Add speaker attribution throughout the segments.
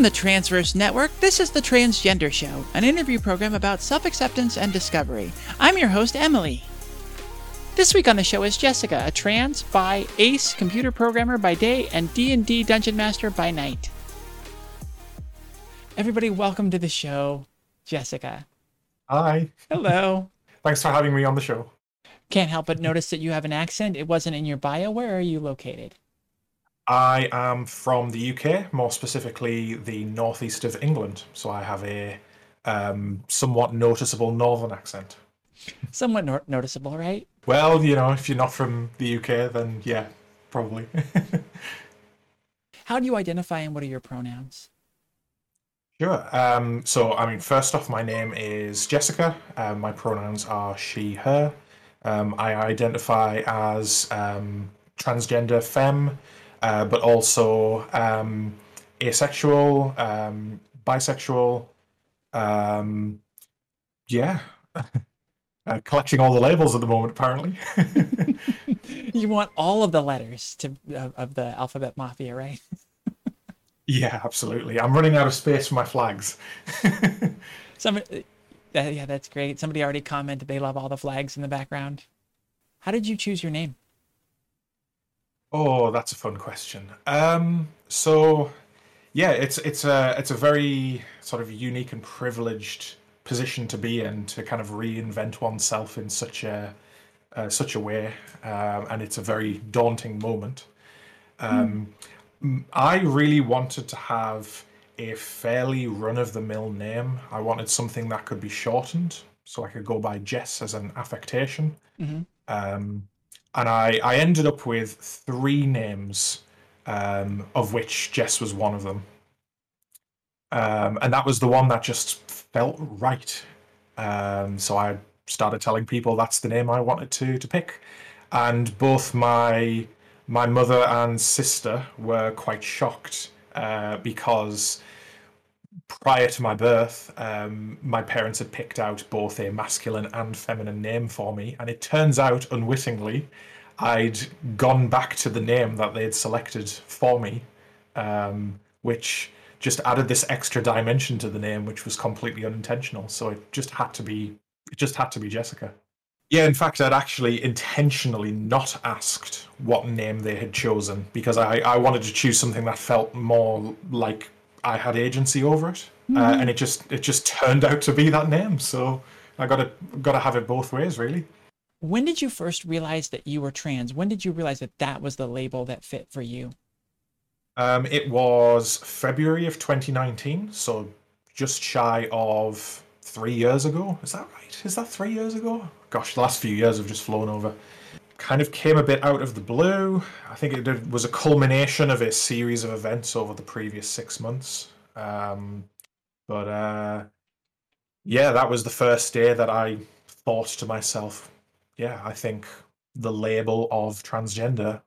Speaker 1: From the Transverse Network, this is The Transgender Show, an interview program about self acceptance and discovery. I'm your host, Emily. This week on the show is Jessica, a trans, bi, ace computer programmer by day and D&D dungeon master by night. Everybody, welcome to the show, Jessica.
Speaker 2: Hi.
Speaker 1: Hello.
Speaker 2: Thanks for having me on the show.
Speaker 1: Can't help but notice that you have an accent. It wasn't in your bio. Where are you located?
Speaker 2: I am from the UK, more specifically the northeast of England. So I have a um, somewhat noticeable northern accent.
Speaker 1: Somewhat no- noticeable, right?
Speaker 2: Well, you know, if you're not from the UK, then yeah, probably.
Speaker 1: How do you identify and what are your pronouns?
Speaker 2: Sure. Um, so, I mean, first off, my name is Jessica. Um, my pronouns are she, her. Um, I identify as um, transgender femme, uh, but also um, asexual, um, bisexual. Um, yeah. uh, collecting all the labels at the moment, apparently.
Speaker 1: you want all of the letters to of, of the alphabet mafia, right?
Speaker 2: yeah, absolutely. I'm running out of space for my flags.
Speaker 1: Some, uh, yeah, that's great. Somebody already commented they love all the flags in the background. How did you choose your name?
Speaker 2: Oh, that's a fun question. Um, so yeah, it's it's a it's a very sort of unique and privileged position to be in to kind of reinvent oneself in such a uh, such a way, um, and it's a very daunting moment. Um, mm. I really wanted to have a fairly run of the mill name. I wanted something that could be shortened, so I could go by Jess as an affectation. Mm-hmm. Um, and I, I ended up with three names, um, of which Jess was one of them. Um, and that was the one that just felt right. Um, so I started telling people that's the name I wanted to to pick, and both my my mother and sister were quite shocked uh, because prior to my birth, um, my parents had picked out both a masculine and feminine name for me, and it turns out, unwittingly, I'd gone back to the name that they had selected for me, um, which just added this extra dimension to the name, which was completely unintentional. So it just had to be, it just had to be Jessica. Yeah, in fact, I'd actually intentionally not asked what name they had chosen because I, I wanted to choose something that felt more like I had agency over it, uh, mm-hmm. uh, and it just it just turned out to be that name. So I got to got to have it both ways, really.
Speaker 1: When did you first realize that you were trans? When did you realize that that was the label that fit for you?
Speaker 2: Um, it was February of 2019, so just shy of three years ago. Is that right? Is that three years ago? Gosh, the last few years have just flown over kind of came a bit out of the blue. I think it was a culmination of a series of events over the previous six months. Um, but uh, yeah, that was the first day that I thought to myself, yeah, I think the label of transgender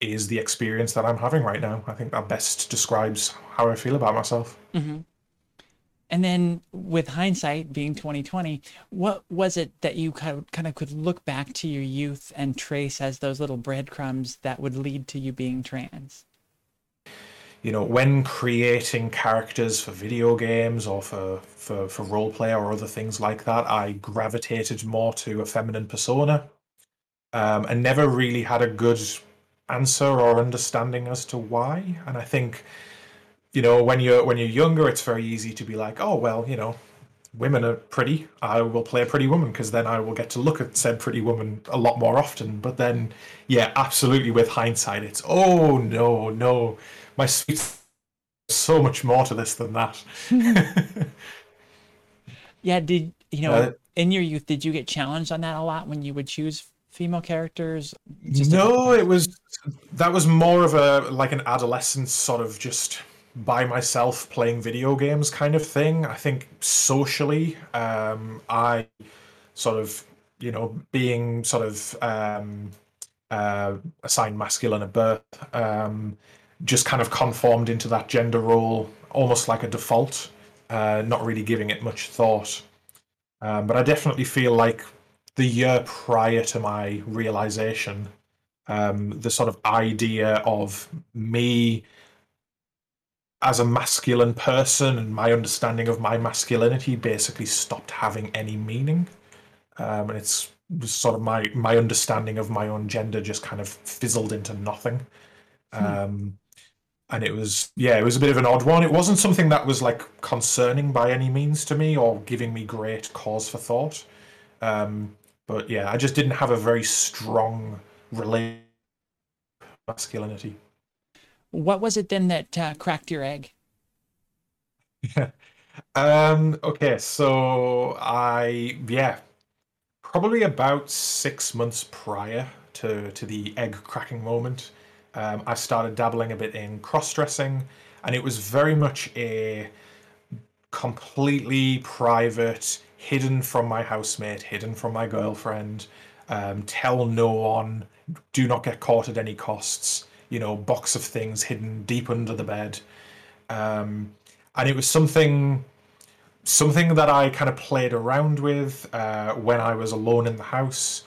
Speaker 2: is the experience that I'm having right now. I think that best describes how I feel about myself.
Speaker 1: Mm-hmm. And then with hindsight being 2020, what was it that you kind of, kind of could look back to your youth and trace as those little breadcrumbs that would lead to you being trans?
Speaker 2: You know, when creating characters for video games or for, for, for role play or other things like that, I gravitated more to a feminine persona um, and never really had a good answer or understanding as to why. And I think you know when you're when you're younger it's very easy to be like oh well you know women are pretty. I will play a pretty woman because then i will get to look at said pretty woman a lot more often. But then yeah absolutely with hindsight it's oh no no my sweet so much more to this than that.
Speaker 1: Yeah did you know uh, in your youth did you get challenged on that a lot when you would choose female characters?
Speaker 2: No it was that was more of a like an adolescent sort of just by myself playing video games kind of thing. I think socially, um, I sort of, you know, being sort of um, uh, assigned masculine at birth, um, just kind of conformed into that gender role almost like a default, uh, not really giving it much thought. Um, but I definitely feel like the year prior to my realization, um, the sort of idea of me as a masculine person and my understanding of my masculinity basically stopped having any meaning. Um, and it's sort of my my understanding of my own gender just kind of fizzled into nothing. Hmm. Um, and it was yeah, it was a bit of an odd one. It wasn't something that was like concerning by any means to me or giving me great cause for thought. Um, but yeah, I just didn't have a very strong relation masculinity.
Speaker 1: What was it then that uh, cracked your egg?
Speaker 2: um. Okay. So I yeah, probably about six months prior to to the egg cracking moment, um, I started dabbling a bit in cross dressing, and it was very much a completely private, hidden from my housemate, hidden from my girlfriend. Um, tell no one. Do not get caught at any costs you know, box of things hidden deep under the bed. Um, and it was something something that I kind of played around with uh, when I was alone in the house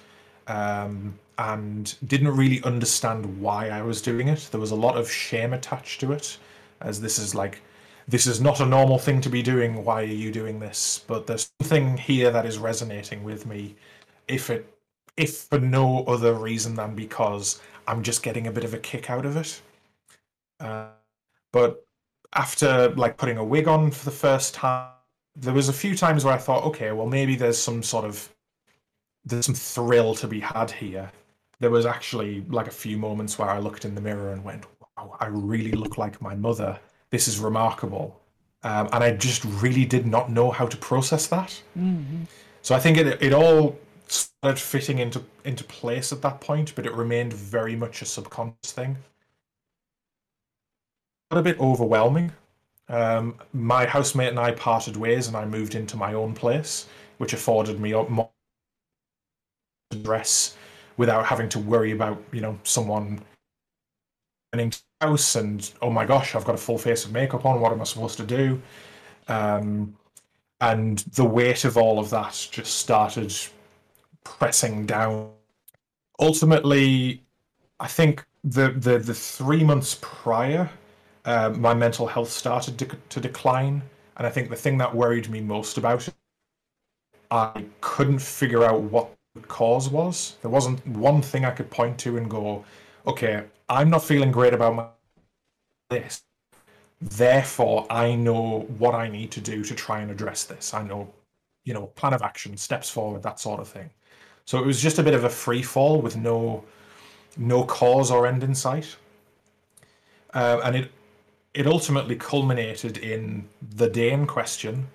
Speaker 2: um, and didn't really understand why I was doing it. There was a lot of shame attached to it, as this is like, this is not a normal thing to be doing. Why are you doing this? But there's something here that is resonating with me, if it, if for no other reason than because I'm just getting a bit of a kick out of it. Uh, but after like putting a wig on for the first time, there was a few times where I thought, okay, well maybe there's some sort of there's some thrill to be had here. There was actually like a few moments where I looked in the mirror and went, wow, I really look like my mother. This is remarkable. Um, and I just really did not know how to process that. Mm-hmm. So I think it it all started fitting into into place at that point, but it remained very much a subconscious thing. A bit overwhelming. Um, my housemate and I parted ways, and I moved into my own place, which afforded me more dress without having to worry about you know someone into the house and oh my gosh, I've got a full face of makeup on. What am I supposed to do? Um, and the weight of all of that just started pressing down. Ultimately, I think the the, the three months prior, uh, my mental health started to, to decline, and I think the thing that worried me most about it, I couldn't figure out what cause was. There wasn't one thing I could point to and go, okay, I'm not feeling great about my, this. Therefore, I know what I need to do to try and address this. I know, you know, plan of action, steps forward, that sort of thing. So it was just a bit of a free fall with no no cause or end in sight. Uh, and it it ultimately culminated in the day in question.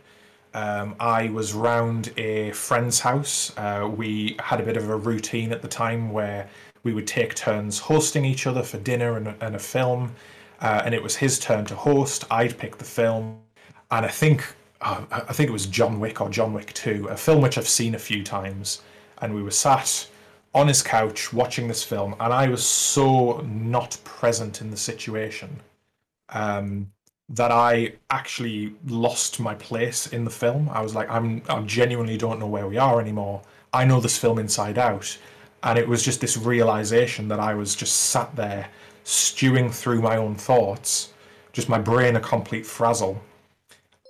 Speaker 2: Um, I was round a friend's house. Uh, we had a bit of a routine at the time where we would take turns hosting each other for dinner and, and a film. Uh, and it was his turn to host. I'd pick the film, and I think uh, I think it was John Wick or John Wick Two, a film which I've seen a few times and we were sat on his couch watching this film, and I was so not present in the situation um, that I actually lost my place in the film. I was like, I'm, I genuinely don't know where we are anymore. I know this film inside out, and it was just this realization that I was just sat there stewing through my own thoughts, just my brain a complete frazzle,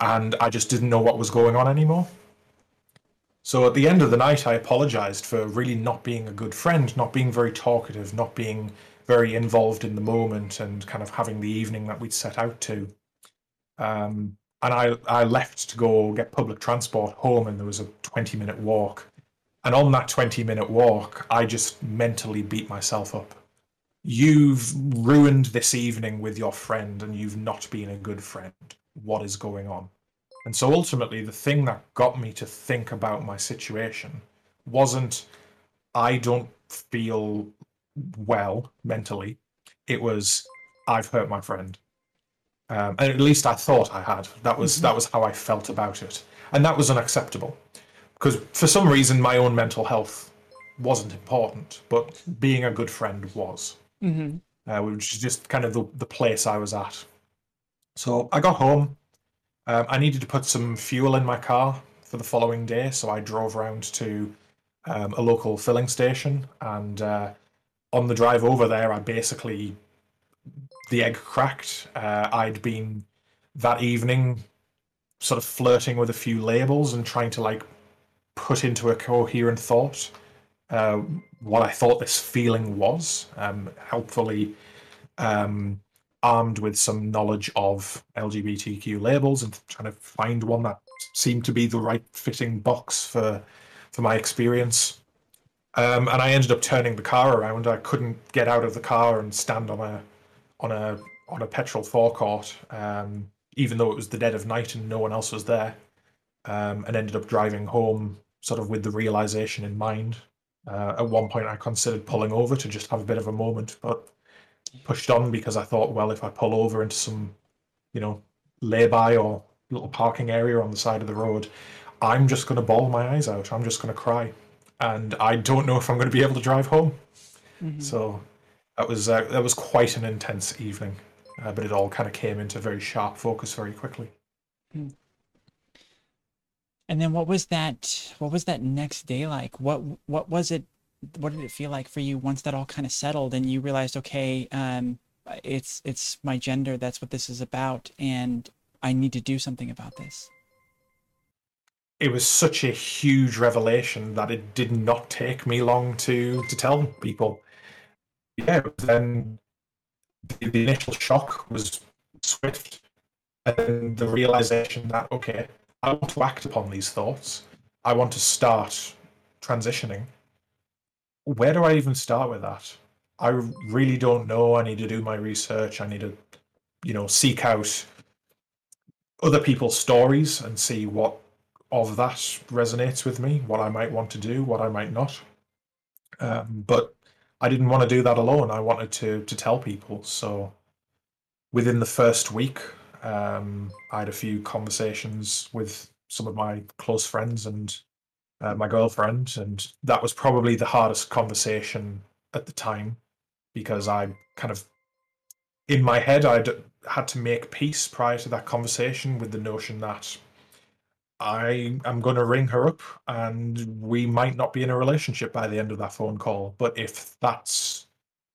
Speaker 2: and I just didn't know what was going on anymore. So at the end of the night, I apologized for really not being a good friend, not being very talkative, not being very involved in the moment, and kind of having the evening that we'd set out to. Um, and I, I left to go get public transport home, and there was a 20 minute walk. And on that 20 minute walk, I just mentally beat myself up. You've ruined this evening with your friend, and you've not been a good friend. What is going on? And so ultimately, the thing that got me to think about my situation wasn't, I don't feel well mentally. It was, I've hurt my friend. Um, and at least I thought I had. That was mm-hmm. that was how I felt about it, and that was unacceptable. Because for some reason, my own mental health wasn't important, but being a good friend was. Mm-hmm. Uh, which is just kind of the, the place I was at. So I got home, um, I needed to put some fuel in my car for the following day, so I drove around to um, a local filling station. And uh, on the drive over there, I basically the egg cracked. Uh, I'd been that evening, sort of flirting with a few labels and trying to like put into a coherent thought uh, what I thought this feeling was, um, helpfully um, armed with some knowledge of LGBTQ labels and trying to find one that seemed to be the right fitting box for for my experience. Um, and I ended up turning the car around. I couldn't get out of the car and stand on a on a on a petrol forecourt, um, even though it was the dead of night and no one else was there. Um, and ended up driving home, sort of with the realization in mind. Uh, at one point, I considered pulling over to just have a bit of a moment, but pushed on because I thought, well, if I pull over into some, you know, lay-by or little parking area on the side of the road, I'm just going to bawl my eyes out. I'm just going to cry, and I don't know if I'm going to be able to drive home. Mm-hmm. So that was uh, that was quite an intense evening, uh, but it all kind of came into very sharp focus very quickly. Hmm.
Speaker 1: And then what was that? What was that next day like? What what was it? What did it feel like for you once that all kind of settled and you realized, okay, um, it's it's my gender. That's what this is about, and I need to do something about this
Speaker 2: it was such a huge revelation that it did not take me long to to tell people. Yeah, then the, the initial shock was swift, and the realization that okay, I want to act upon these thoughts. I want to start transitioning. Where do I even start with that? I really don't know. I need to do my research. I need to, you know, seek out other people's stories and see what of that resonates with me, what I might want to do, what I might not. Um, but I didn't want to do that alone. I wanted to to tell people. So within the first week, um, I had a few conversations with some of my close friends and uh, my girlfriend, and that was probably the hardest conversation at the time because I kind of in my head I'd had to make peace prior to that conversation with the notion that I am going to ring her up and we might not be in a relationship by the end of that phone call. But if that's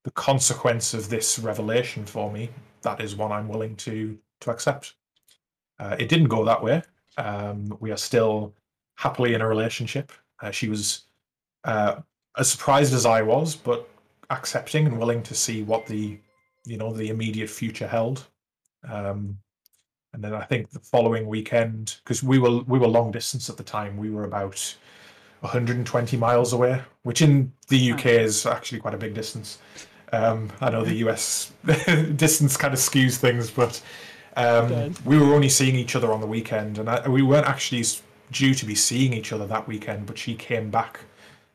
Speaker 2: the consequence of this revelation for me, that is one I'm willing to to accept. Uh, it didn't go that way. Um, we are still happily in a relationship. Uh, she was uh, as surprised as I was, but accepting and willing to see what the you know the immediate future held. Um, and then I think the following weekend, because we were we were long distance at the time, we were about 120 miles away, which in the UK is actually quite a big distance. Um, I know the US distance kind of skews things, but um, we were only seeing each other on the weekend, and I, we weren't actually due to be seeing each other that weekend. But she came back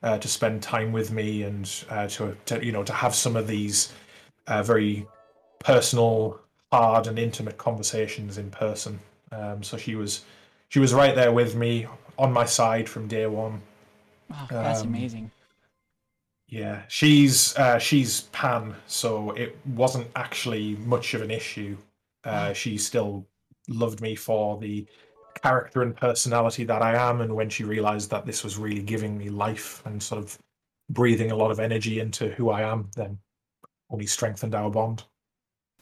Speaker 2: uh, to spend time with me and uh, to, to, you know to have some of these uh, very personal hard and intimate conversations in person. Um, so she was she was right there with me on my side from day one.
Speaker 1: Wow, that's um, amazing.
Speaker 2: Yeah, she's uh, she's pan, so it wasn't actually much of an issue. Uh, she still loved me for the character and personality that I am, and when she realized that this was really giving me life and sort of breathing a lot of energy into who I am, then only strengthened our bond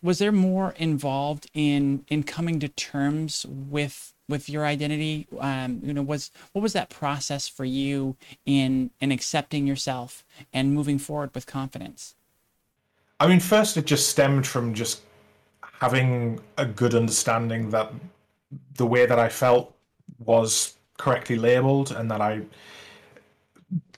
Speaker 1: was there more involved in in coming to terms with with your identity? Um, you know was what was that process for you in in accepting yourself and moving forward with confidence?
Speaker 2: I mean first it just stemmed from just having a good understanding that the way that i felt was correctly labeled and that i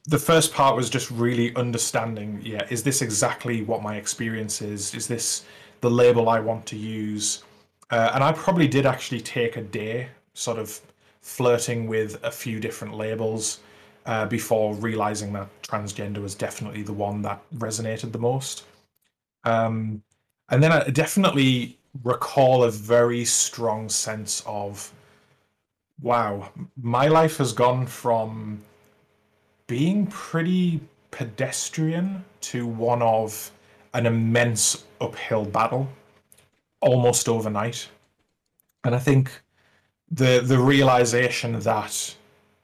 Speaker 2: the first part was just really understanding yeah is this exactly what my experience is? Is this the label I want to use. Uh, and I probably did actually take a day sort of flirting with a few different labels uh, before realizing that transgender was definitely the one that resonated the most. Um, and then I definitely recall a very strong sense of wow, my life has gone from being pretty pedestrian to one of an immense uphill battle almost overnight. And I think the the realization that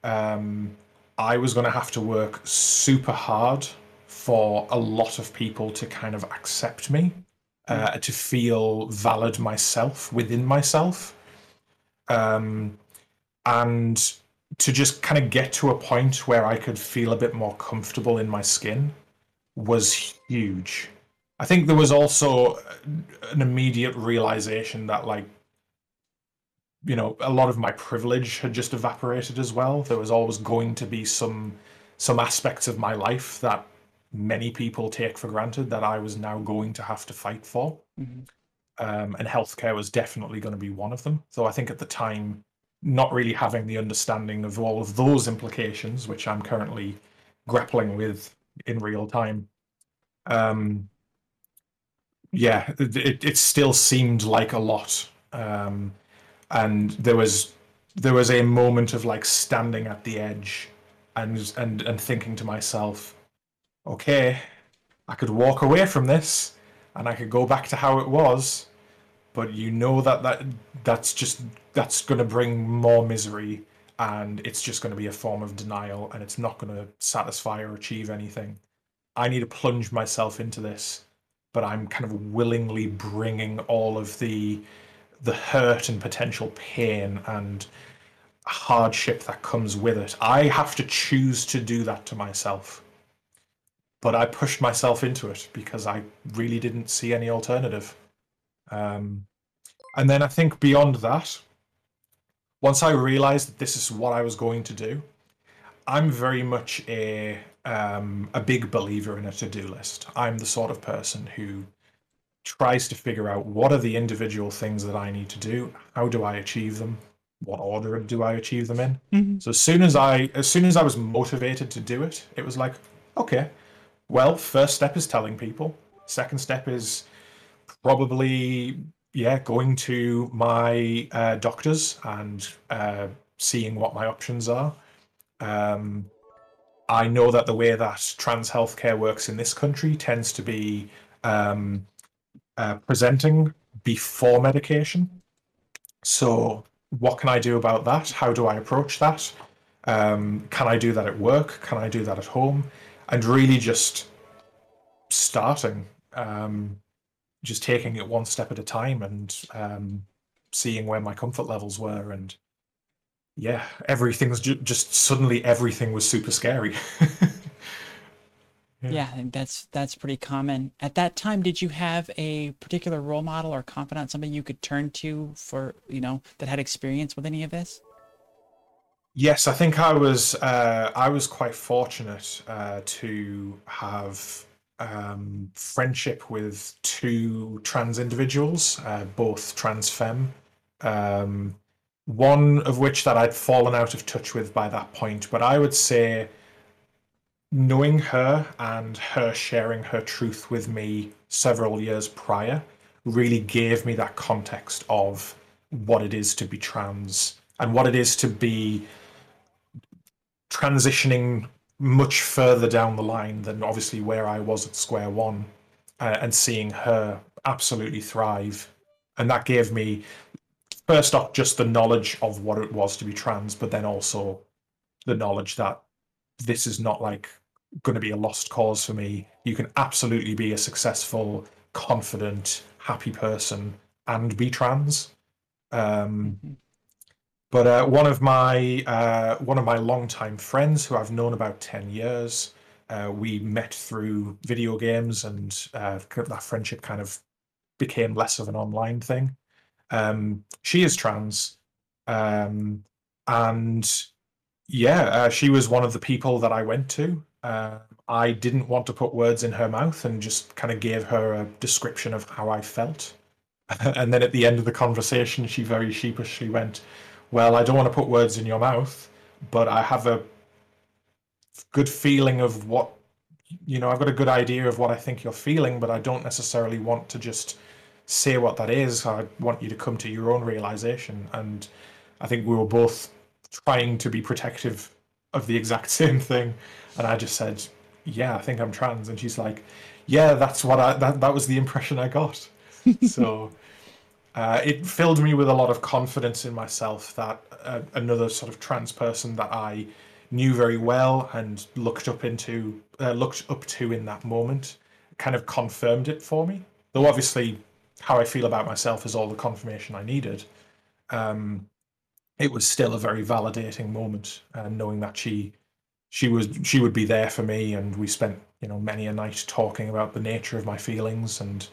Speaker 2: um, I was going to have to work super hard for a lot of people to kind of accept me uh, to feel valid myself within myself. Um, and to just kind of get to a point where I could feel a bit more comfortable in my skin was huge. I think there was also an immediate realization that, like, you know, a lot of my privilege had just evaporated as well. There was always going to be some some aspects of my life that many people take for granted that I was now going to have to fight for. Mm-hmm. Um, and healthcare was definitely going to be one of them. So I think at the time, not really having the understanding of all of those implications, which I'm currently grappling with in real time, um, yeah, it, it still seemed like a lot. Um, and there was there was a moment of like standing at the edge and and and thinking to myself, okay, I could walk away from this and I could go back to how it was, but you know that that that's just that's going to bring more misery and it's just going to be a form of denial and it's not going to satisfy or achieve anything. I need to plunge myself into this, but I'm kind of willingly bringing all of the the hurt and potential pain and hardship that comes with it. I have to choose to do that to myself. But I pushed myself into it because I really didn't see any alternative. Um, and then I think beyond that, once I realized that this is what I was going to do, I'm very much a um, a big believer in a to-do list. I'm the sort of person who tries to figure out what are the individual things that I need to do, how do I achieve them, what order do I achieve them in. Mm-hmm. So as soon as I as soon as I was motivated to do it, it was like, okay, well, first step is telling people. Second step is probably yeah going to my uh, doctors and uh, seeing what my options are. Um, I know that the way that trans healthcare works in this country tends to be um, uh, presenting before medication. So what can I do about that? How do I approach that? Um, can I do that at work? Can I do that at home? And really just starting, um, just taking it one step at a time and um, seeing where my comfort levels were. And yeah, everything's ju- just suddenly everything was super scary.
Speaker 1: Yeah. yeah, I think that's that's pretty common. At that time, did you have a particular role model or confidant, somebody you could turn to for you know that had experience with any of this?
Speaker 2: Yes, I think I was uh, I was quite fortunate uh, to have um, friendship with two trans individuals, uh, both trans femme. Um, one of which that I'd fallen out of touch with by that point, but I would say knowing her and her sharing her truth with me several years prior really gave me that context of what it is to be trans and what it is to be transitioning much further down the line than obviously where I was at square one uh, and seeing her absolutely thrive. And that gave me, first off, just the knowledge of what it was to be trans, but then also the knowledge that this is not like going to be a lost cause for me. You can absolutely be a successful, confident, happy person and be trans. Um, mm-hmm. But uh, one of my uh, one of my longtime friends, who I've known about ten years, uh, we met through video games, and uh, that friendship kind of became less of an online thing. Um, she is trans, um, and yeah, uh, she was one of the people that I went to uh, I didn't want to put words in her mouth and just kind of gave her a description of how I felt. and then at the end of the conversation, she very sheepishly went, Well, I don't want to put words in your mouth, but I have a good feeling of what, you know, I've got a good idea of what I think you're feeling, but I don't necessarily want to just say what that is. I want you to come to your own realization. And I think we were both trying to be protective of the exact same thing. And I just said, yeah, I think I'm trans. And she's like, yeah, that's what I, that, that was the impression I got. so uh, it filled me with a lot of confidence in myself that uh, another sort of trans person that I knew very well and looked up into, uh, looked up to in that moment kind of confirmed it for me. though obviously how I feel about myself is all the confirmation I needed. Um, it was still a very validating moment, uh, knowing that she she was she would be there for me, and we spent you know many a night talking about the nature of my feelings and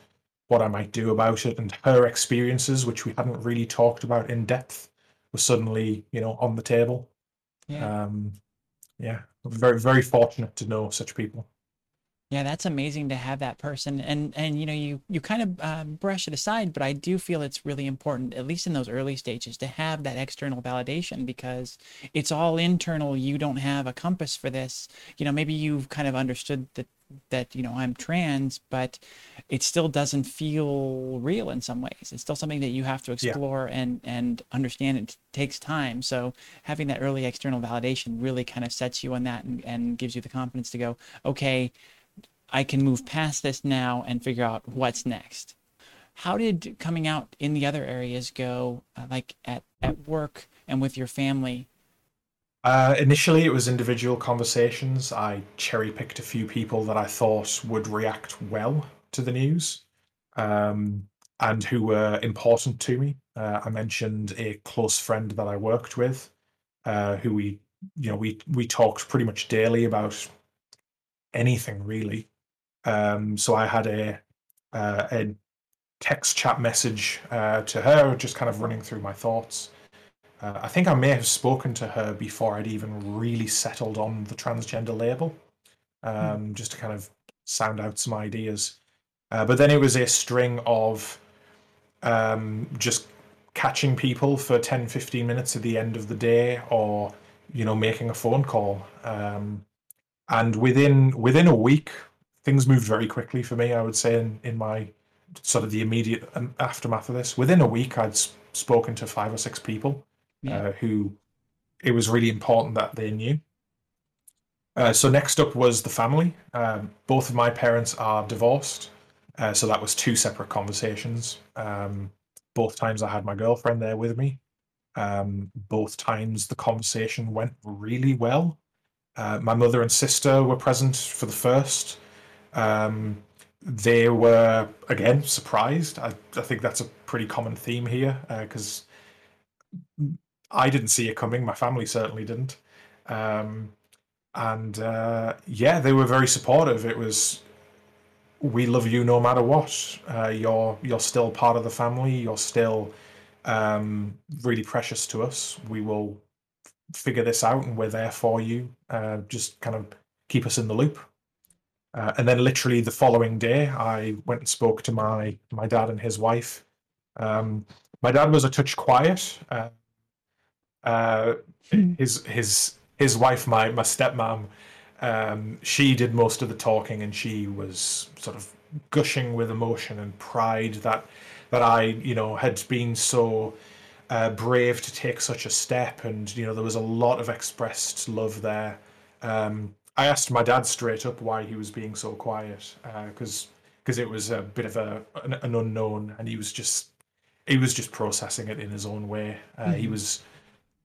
Speaker 2: what I might do about it, and her experiences, which we hadn't really talked about in depth, were suddenly you know on the table. Yeah. Um, yeah, very very fortunate to know such people.
Speaker 1: Yeah, that's amazing to have that person, and and you know you you kind of uh, brush it aside, but I do feel it's really important, at least in those early stages, to have that external validation because it's all internal. You don't have a compass for this. You know, maybe you've kind of understood that that you know I'm trans, but it still doesn't feel real in some ways. It's still something that you have to explore yeah. and and understand. It takes time. So having that early external validation really kind of sets you on that and, and gives you the confidence to go, okay I can move past this now and figure out what's next. How did coming out in the other areas go, uh, like at, at work and with your family?
Speaker 2: Uh, initially, it was individual conversations. I cherry picked a few people that I thought would react well to the news um, and who were important to me. Uh, I mentioned a close friend that I worked with, uh, who we, you know, we we talked pretty much daily about anything really. Um, so I had a uh, a text chat message uh, to her, just kind of running through my thoughts. Uh, I think I may have spoken to her before I'd even really settled on the transgender label, um, mm. just to kind of sound out some ideas. Uh, but then it was a string of um, just catching people for 10, 15 minutes at the end of the day or, you know, making a phone call. Um, and within within a week things moved very quickly for me. I would say in in my sort of the immediate um, aftermath of this, within a week, I'd spoken to five or six people yeah. uh, who it was really important that they knew. Uh, so next up was the family. Um, both of my parents are divorced, uh, so that was two separate conversations. Um, both times I had my girlfriend there with me. Um, both times the conversation went really well. Uh, my mother and sister were present for the first. Um, they were again surprised. I, I, think that's a pretty common theme here because uh, I didn't see it coming. My family certainly didn't. Um, and uh, yeah, they were very supportive. It was, we love you no matter what. Uh, you're you're still part of the family. You're still um, really precious to us. We will figure this out, and we're there for you. Uh, just kind of keep us in the loop. Uh, and then literally the following day, I went and spoke to my my dad and his wife. Um, my dad was a touch quiet. Uh, uh, his his his wife, my my stepmom, um, she did most of the talking, and she was sort of gushing with emotion and pride that that I you know had been so uh, brave to take such a step, and you know there was a lot of expressed love there. Um, I asked my dad straight up why he was being so quiet because uh, because it was a bit of a an, an, unknown, and he was just he was just processing it in his own way. Uh, mm-hmm. He was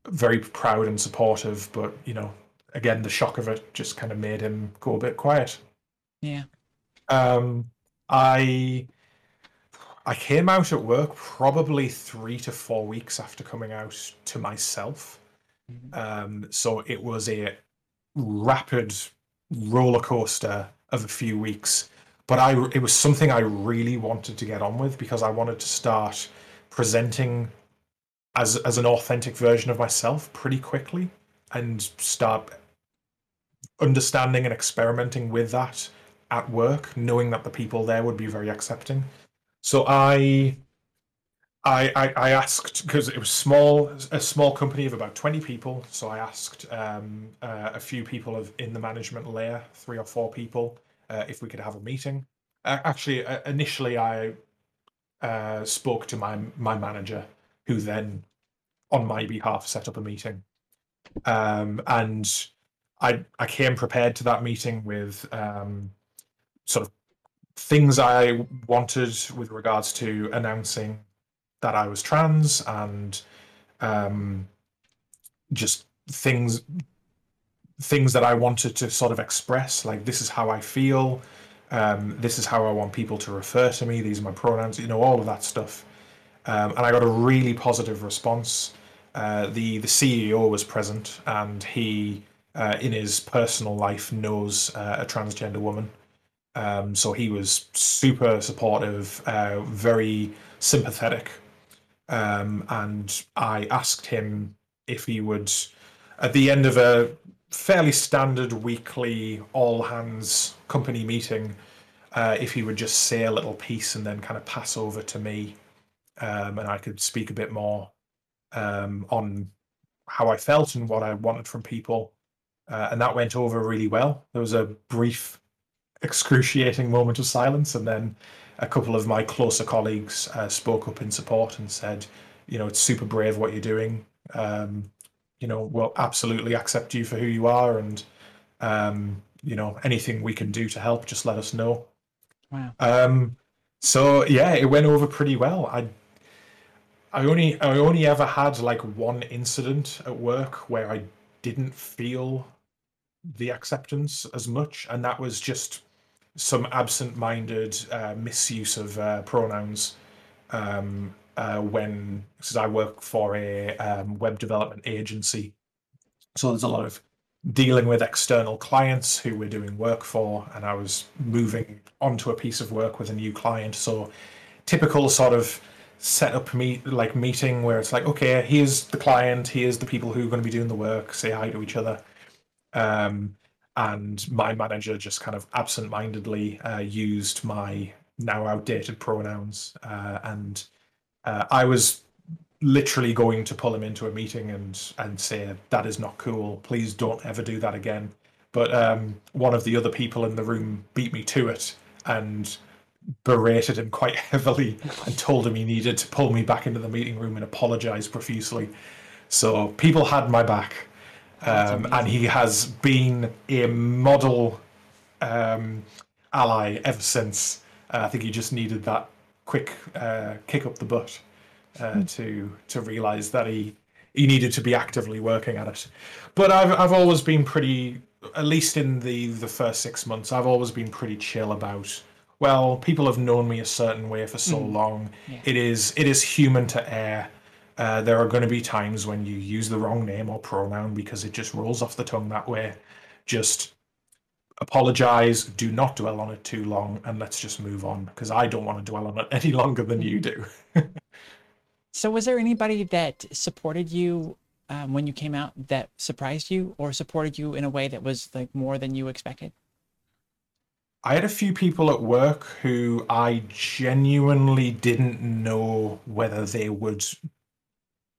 Speaker 2: very proud and supportive, but you know, again, the shock of it just kind of made him go a bit quiet.
Speaker 1: Yeah.
Speaker 2: Um, I I came out at work probably three to four weeks after coming out to myself. Mm-hmm. Um, so it was a rapid roller coaster of a few weeks. But I, it was something I really wanted to get on with because I wanted to start presenting as as an authentic version of myself pretty quickly and start understanding and experimenting with that at work, knowing that the people there would be very accepting. So I I, I, I asked because it was small, a small company of about twenty people. So I asked um, uh, a few people of in the management layer, three or four people, uh, if we could have a meeting. Uh, actually, initially I uh, spoke to my my manager, who then, on my behalf, set up a meeting. Um, and I I came prepared to that meeting with um, sort of things I wanted with regards to announcing that I was trans and um, just things things that I wanted to sort of express, like this is how I feel. Um, this is how I want people to refer to me. These are my pronouns. You know, all of that stuff. Um, and I got a really positive response. Uh, the the CEO was present, and he, uh, in his personal life, knows uh, a transgender woman. Um, so he was super supportive, uh, very sympathetic, um, and I asked him if he would, at the end of a fairly standard weekly all hands company meeting, uh, if he would just say a little piece and then kind of pass over to me, um, and I could speak a bit more um, on how I felt and what I wanted from people. Uh, and that went over really well. There was a brief, excruciating moment of silence, and then a couple of my closer colleagues uh, spoke up in support and said, you know, it's super brave what you're doing. Um, you know, we'll absolutely accept you for who you are, and um, you know, anything we can do to help, just let us know.
Speaker 1: Wow.
Speaker 2: Um, so yeah, it went over pretty well. I I only I only ever had like one incident at work where I didn't feel the acceptance as much, and that was just some absent-minded uh, misuse of uh, pronouns um, uh, when because I work for a um, web development agency, so there's a lot of dealing with external clients who we're doing work for, and I was moving onto a piece of work with a new client. So typical sort of set up meet like meeting where it's like, okay, here's the client, here's the people who are going to be doing the work, say hi to each other. Um, and my manager just kind of absent-mindedly uh, used my now outdated pronouns uh, and uh, I was literally going to pull him into a meeting and and say that is not cool. Please don't ever do that again. But um, one of the other people in the room beat me to it and berated him quite heavily and told him he needed to pull me back into the meeting room and apologize profusely. So people had my back, um, and he has been a model um, ally ever since. Uh, I think he just needed that quick uh, kick up the butt uh, mm. to to realize that he he needed to be actively working at it. But I've I've always been pretty, at least in the the first six months, I've always been pretty chill about. Well, people have known me a certain way for so mm. long. Yeah. It is it is human to err. Uh, there are going to be times when you use the wrong name or pronoun because it just rolls off the tongue that way. Just apologize, do not dwell on it too long, and let's just move on because I don't want to dwell on it any longer than you do.
Speaker 1: so, was there anybody that supported you um, when you came out that surprised you, or supported you in a way that was like more than you expected?
Speaker 2: I had a few people at work who I genuinely didn't know whether they would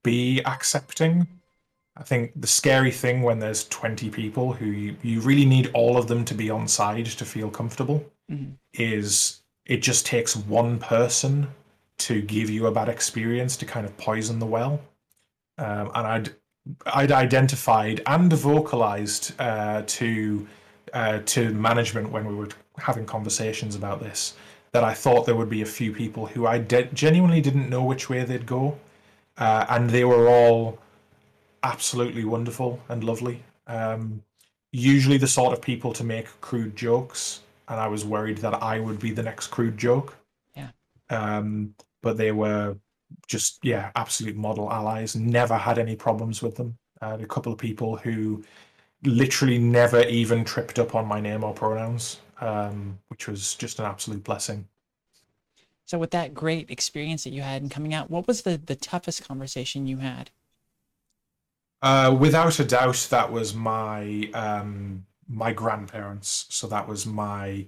Speaker 2: be accepting I think the scary thing when there's 20 people who you, you really need all of them to be on side to feel comfortable mm-hmm. is it just takes one person to give you a bad experience to kind of poison the well. Um, and I'd I'd identified and vocalized uh, to uh, to management when we were having conversations about this that I thought there would be a few people who I de- genuinely didn't know which way they'd go, uh, and they were all absolutely wonderful and lovely. Um, usually the sort of people to make crude jokes, and I was worried that I would be the next crude joke.
Speaker 1: Yeah.
Speaker 2: Um, but they were just yeah, absolute model allies. Never had any problems with them. Uh, a couple of people who literally never even tripped up on my name or pronouns, um, which was just an absolute blessing.
Speaker 1: So, with that great experience that you had in coming out, what was the the toughest conversation you had?
Speaker 2: Uh, without a doubt, that was my um, my grandparents. So that was my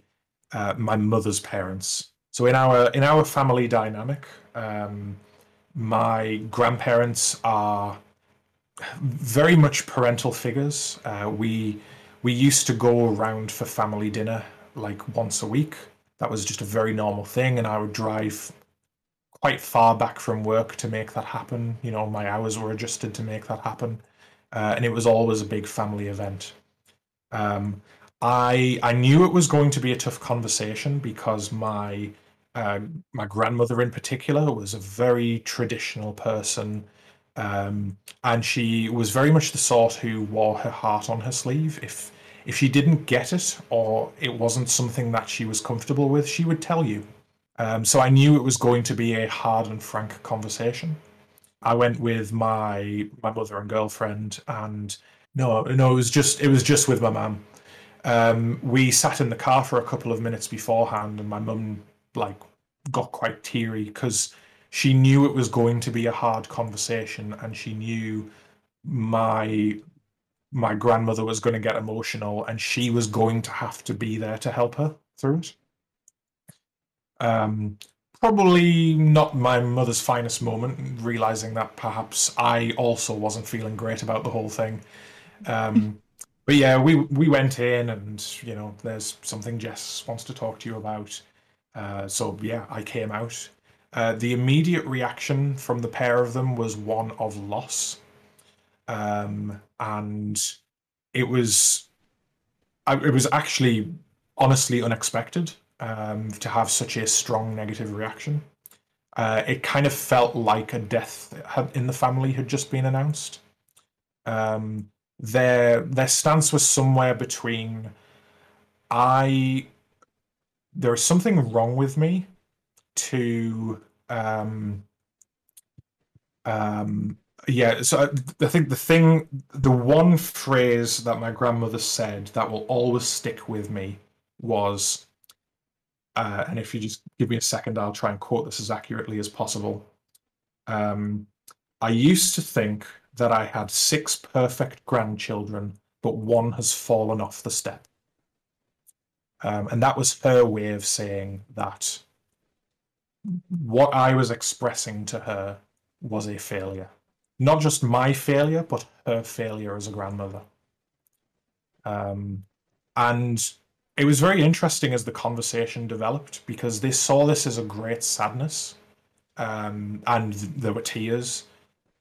Speaker 2: uh, my mother's parents. So in our in our family dynamic, um, my grandparents are very much parental figures. Uh, we we used to go around for family dinner like once a week. That was just a very normal thing, and I would drive quite far back from work to make that happen. You know, my hours were adjusted to make that happen, uh, and it was always a big family event. Um, I I knew it was going to be a tough conversation because my uh, my grandmother in particular was a very traditional person, um, and she was very much the sort who wore her heart on her sleeve. If if she didn't get it or it wasn't something that she was comfortable with, she would tell you. Um, so I knew it was going to be a hard and frank conversation. I went with my my mother and girlfriend, and no, no, it was just it was just with my mum. Um, we sat in the car for a couple of minutes beforehand, and my mum like got quite teary because she knew it was going to be a hard conversation, and she knew my my grandmother was going to get emotional, and she was going to have to be there to help her through it. Um, probably not my mother's finest moment, realizing that perhaps I also wasn't feeling great about the whole thing. Um, but yeah, we we went in, and you know, there's something Jess wants to talk to you about. Uh, so yeah, I came out. Uh, the immediate reaction from the pair of them was one of loss, um, and it was, it was actually honestly unexpected um, to have such a strong negative reaction. Uh, it kind of felt like a death in the family had just been announced. Um, their their stance was somewhere between I there is something wrong with me to um, um, yeah so I, I think the thing the one phrase that my grandmother said that will always stick with me was uh, and if you just give me a second, I'll try and quote this as accurately as possible. Um, I used to think that I had six perfect grandchildren, but one has fallen off the step. Um, and that was her way of saying that what I was expressing to her was a failure. Not just my failure, but her failure as a grandmother. Um, and it was very interesting as the conversation developed because they saw this as a great sadness, um, and there were tears,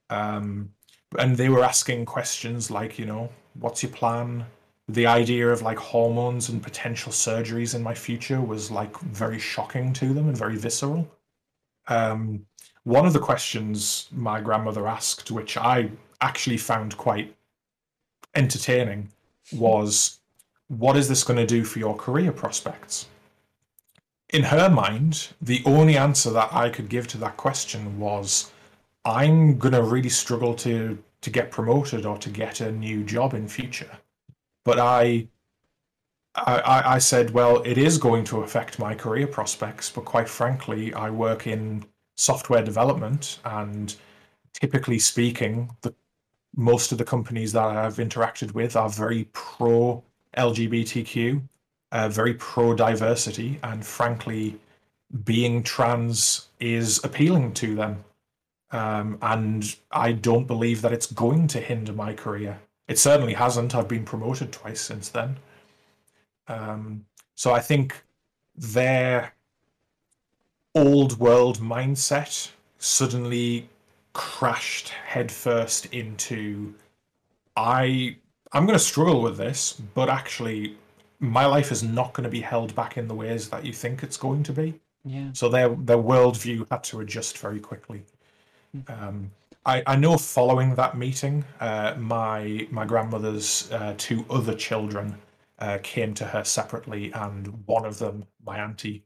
Speaker 2: um, and they were asking questions like, you know, what's your plan? The idea of like hormones and potential surgeries in my future was like very shocking to them and very visceral. Um, one of the questions my grandmother asked, which I actually found quite entertaining, was what is this going to do for your career prospects? In her mind, the only answer that I could give to that question was I'm going to really struggle to to get promoted or to get a new job in future. But I I, I said, well, it is going to affect my career prospects, but quite frankly, I work in software development and typically speaking, the most of the companies that I've interacted with are very pro LGBTQ, uh, very pro diversity, and frankly, being trans is appealing to them. Um, and I don't believe that it's going to hinder my career. It certainly hasn't. I've been promoted twice since then. Um, so I think their old world mindset suddenly crashed headfirst into I I'm going to struggle with this, but actually, my life is not going to be held back in the ways that you think it's going to be.
Speaker 1: Yeah.
Speaker 2: So their their worldview had to adjust very quickly. Mm-hmm. Um, I, I know following that meeting, uh, my my grandmother's uh, two other children uh, came to her separately, and one of them, my auntie,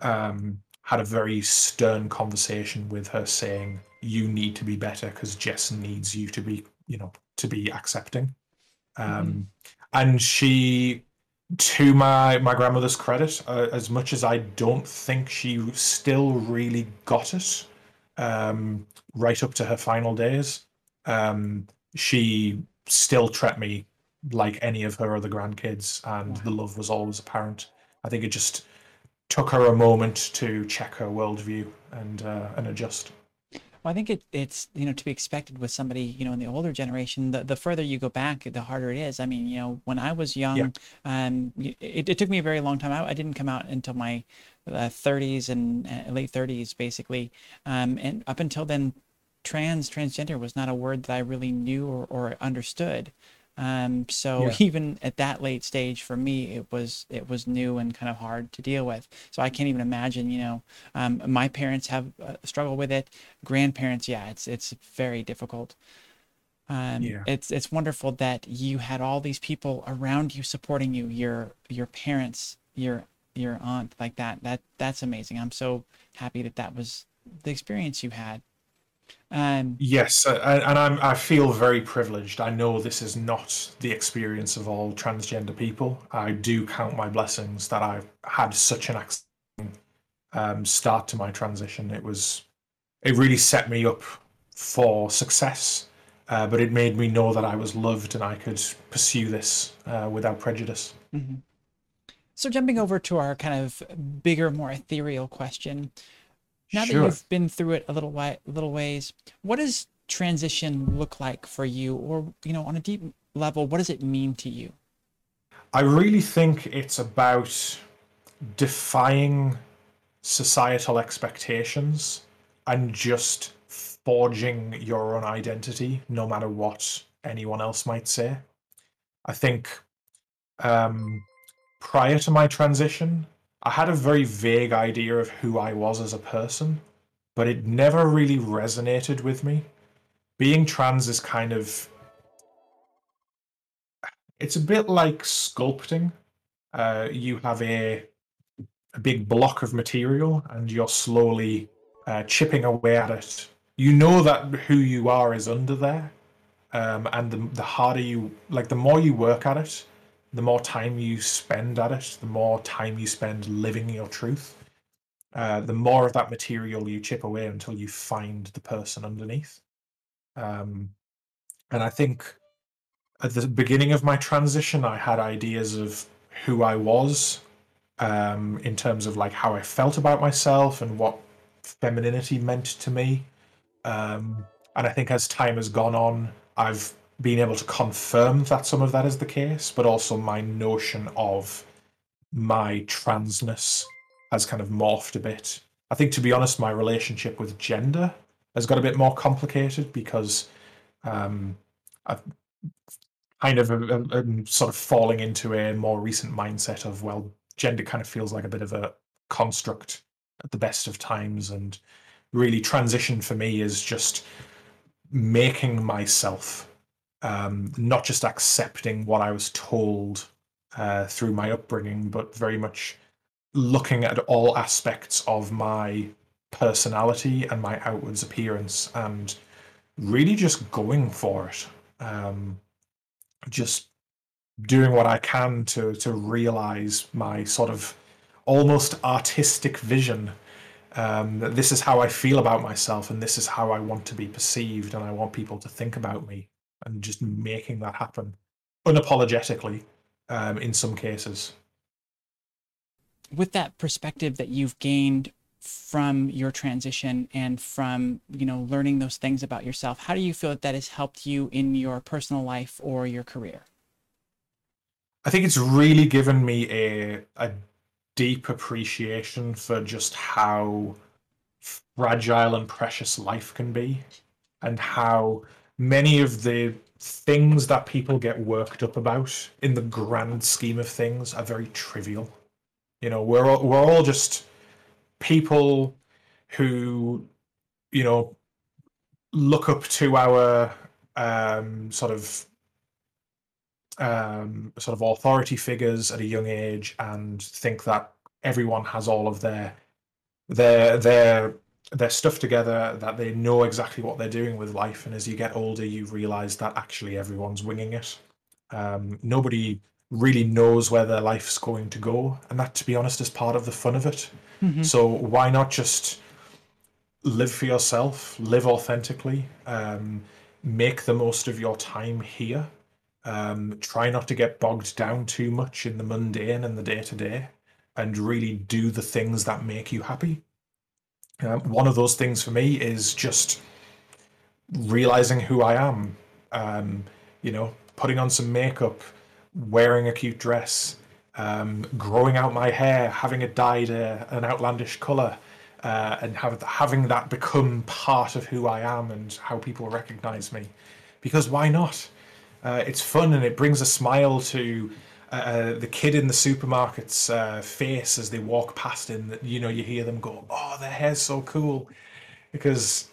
Speaker 2: um, had a very stern conversation with her, saying, "You need to be better because Jess needs you to be, you know, to be accepting." Um, mm-hmm. And she, to my my grandmother's credit, uh, as much as I don't think she still really got it um, right up to her final days, um, she still treated me like any of her other grandkids, and the love was always apparent. I think it just took her a moment to check her worldview and uh, and adjust.
Speaker 1: Well, I think it, it's you know to be expected with somebody you know in the older generation. The the further you go back, the harder it is. I mean, you know, when I was young, yeah. um, it, it took me a very long time. I, I didn't come out until my uh, 30s and uh, late 30s, basically, um, and up until then, trans transgender was not a word that I really knew or, or understood. Um, so yeah. even at that late stage for me, it was it was new and kind of hard to deal with. So I can't even imagine. You know, um, my parents have uh, struggled with it. Grandparents, yeah, it's it's very difficult. Um,
Speaker 2: Yeah.
Speaker 1: it's it's wonderful that you had all these people around you supporting you, your your parents, your your aunt, like that. That that's amazing. I'm so happy that that was the experience you had. Um,
Speaker 2: Yes, uh, and I'm, I feel very privileged. I know this is not the experience of all transgender people. I do count my blessings that I've had such an ex- um, start to my transition. It was, it really set me up for success, uh, but it made me know that I was loved and I could pursue this uh, without prejudice.
Speaker 1: mhm. So jumping over to our kind of bigger, more ethereal question. Now that you've been through it a little way, little ways, what does transition look like for you? Or, you know, on a deep level, what does it mean to you?
Speaker 2: I really think it's about defying societal expectations and just forging your own identity, no matter what anyone else might say. I think um, prior to my transition, I had a very vague idea of who I was as a person, but it never really resonated with me. Being trans is kind of it's a bit like sculpting. Uh, you have a a big block of material and you're slowly uh, chipping away at it. You know that who you are is under there, um, and the the harder you like, the more you work at it, the more time you spend at it, the more time you spend living your truth. Uh, the more of that material you chip away until you find the person underneath. Um, and I think at the beginning of my transition, I had ideas of who I was um, in terms of like how I felt about myself and what femininity meant to me. Um, and I think as time has gone on, I've been able to confirm that some of that is the case, but also my notion of my transness has kind of morphed a bit. I think, to be honest, my relationship with gender has got a bit more complicated because um, I've kind of uh, uh, um, sort of falling into a more recent mindset of well, gender kind of feels like a bit of a construct at the best of times, and really transition for me is just making myself, um, not just accepting what I was told uh, through my upbringing, but very much looking at all aspects of my personality and my outwards appearance and really just going for it. Um, just doing what I can to to realize my sort of almost artistic vision. Um, this is how I feel about myself, and this is how I want to be perceived, and I want people to think about me, and just making that happen unapologetically um, in some cases.
Speaker 1: with that perspective that you've gained from your transition and from you know learning those things about yourself how do you feel that that has helped you in your personal life or your career
Speaker 2: I think it's really given me a a deep appreciation for just how fragile and precious life can be, and how many of the things that people get worked up about in the grand scheme of things are very trivial. You know, we're all, we're all just people who, you know, look up to our um, sort of um, sort of authority figures at a young age and think that everyone has all of their their their their stuff together that they know exactly what they're doing with life and as you get older you realize that actually everyone's winging it. Um, nobody really knows where their life's going to go and that to be honest is part of the fun of it. So why not just live for yourself live authentically um, make the most of your time here um, try not to get bogged down too much in the mundane and the day to day, and really do the things that make you happy. Um, one of those things for me is just realizing who I am. Um, you know, putting on some makeup, wearing a cute dress, um, growing out my hair, having it dyed a, an outlandish color, uh, and have, having that become part of who I am and how people recognize me. Because why not? Uh, it's fun and it brings a smile to uh, the kid in the supermarket's uh, face as they walk past him. You know, you hear them go, "Oh, their hair's so cool," because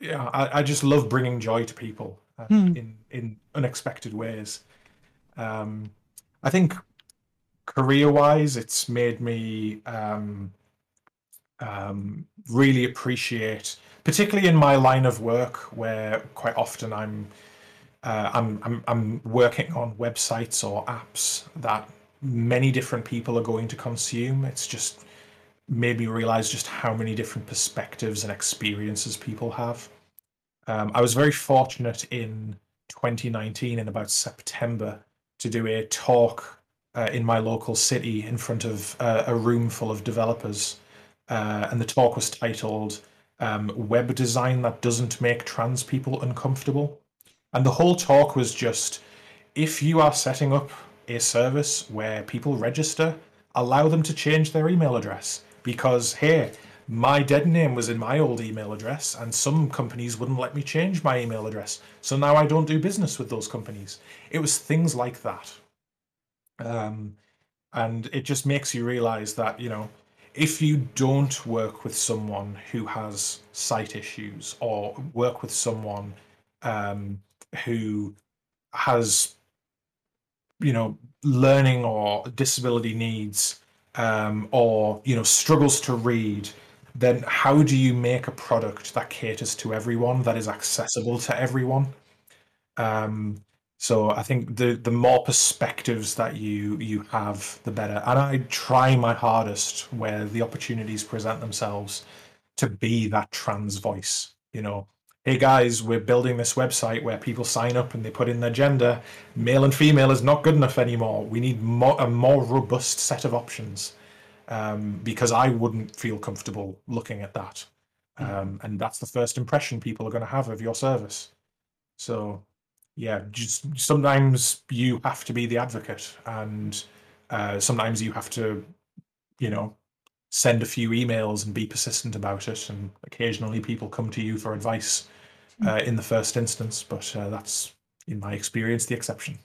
Speaker 2: yeah, I, I just love bringing joy to people uh,
Speaker 1: Hmm.
Speaker 2: in in unexpected ways. Um, I think career-wise, it's made me um, um, really appreciate, particularly in my line of work, where quite often I'm uh, I'm, I'm I'm working on websites or apps that many different people are going to consume. It's just made me realize just how many different perspectives and experiences people have. Um, I was very fortunate in 2019, in about September, to do a talk uh, in my local city in front of uh, a room full of developers. Uh, and the talk was titled um, Web Design That Doesn't Make Trans People Uncomfortable. And the whole talk was just if you are setting up a service where people register, allow them to change their email address. Because, hey, my dead name was in my old email address, and some companies wouldn't let me change my email address. So now I don't do business with those companies. It was things like that. Um, and it just makes you realize that, you know, if you don't work with someone who has sight issues or work with someone um, who has you know learning or disability needs um, or you know struggles to read then how do you make a product that caters to everyone that is accessible to everyone? Um, so i think the the more perspectives that you you have the better. And i try my hardest where the opportunities present themselves to be that trans voice you know hey guys, we're building this website where people sign up and they put in their gender. Male and female is not good enough anymore. We need more, a more robust set of options um, because I wouldn't feel comfortable looking at that. Um, and that's the first impression people are going to have of your service. So, yeah, just sometimes you have to be the advocate, and uh, sometimes you have to, you know, send a few emails and be persistent about it. And occasionally people come to you for advice uh, in the first instance, but uh, that's, in my experience, the exception.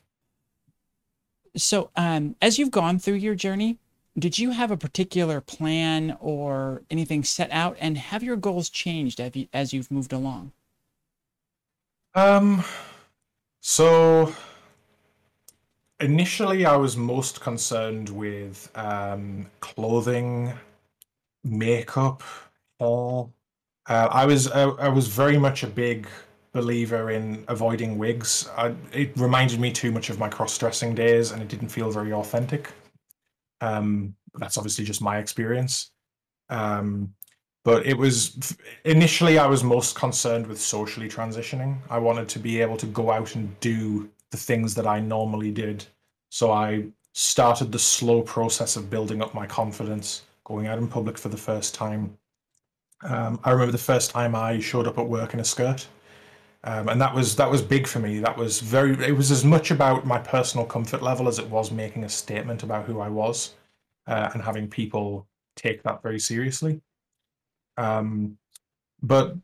Speaker 1: So, um, as you've gone through your journey, did you have a particular plan or anything set out, and have your goals changed as you've moved along?
Speaker 2: Um, so initially, I was most concerned with um, clothing, makeup, hair. Uh, I was uh, I was very much a big believer in avoiding wigs. I, it reminded me too much of my cross-dressing days, and it didn't feel very authentic. Um, that's obviously just my experience. Um, but it was initially I was most concerned with socially transitioning. I wanted to be able to go out and do the things that I normally did. So I started the slow process of building up my confidence, going out in public for the first time. Um, I remember the first time I showed up at work in a skirt. Um, and that was that was big for me. That was very. It was as much about my personal comfort level as it was making a statement about who I was, uh, and having people take that very seriously. Um, but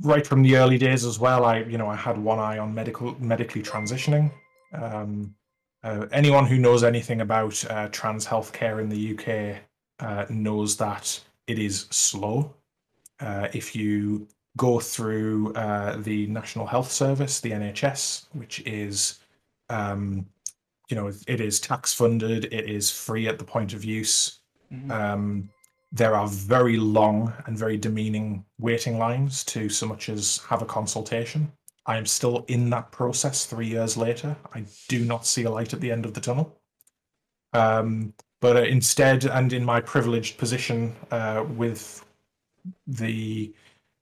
Speaker 2: right from the early days as well, I you know I had one eye on medical medically transitioning. Um, uh, anyone who knows anything about uh, trans healthcare in the UK uh, knows that it is slow. Uh, if you go through uh, the National Health Service, the NHS, which is, um, you know, it is tax funded, it is free at the point of use.
Speaker 1: Mhm.
Speaker 2: Um, there are very long and very demeaning waiting lines to so much as have a consultation. I am still in that process three years later. I do not see a light at the end of the tunnel. Um, but uh, instead, and in my privileged position uh, with the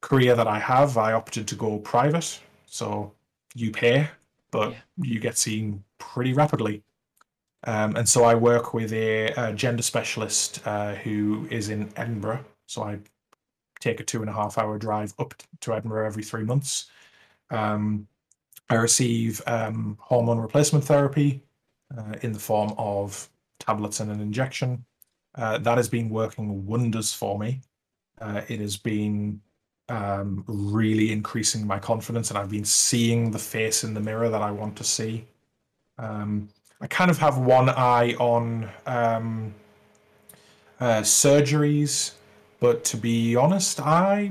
Speaker 2: career that I have, I opted to go private. So you pay, but
Speaker 1: Yeah.
Speaker 2: you get seen pretty rapidly. Um, and so I work with a, a gender specialist uh, who is in Edinburgh. So I take a two and a half hour drive up to Edinburgh every three months. Um, I receive um, hormone replacement therapy uh, in the form of tablets and an injection. Uh, that has been working wonders for me. Uh, it has been um, really increasing my confidence, and I've been seeing the face in the mirror that I want to see. Um, I kind of have one eye on um, uh, surgeries, But to be honest, I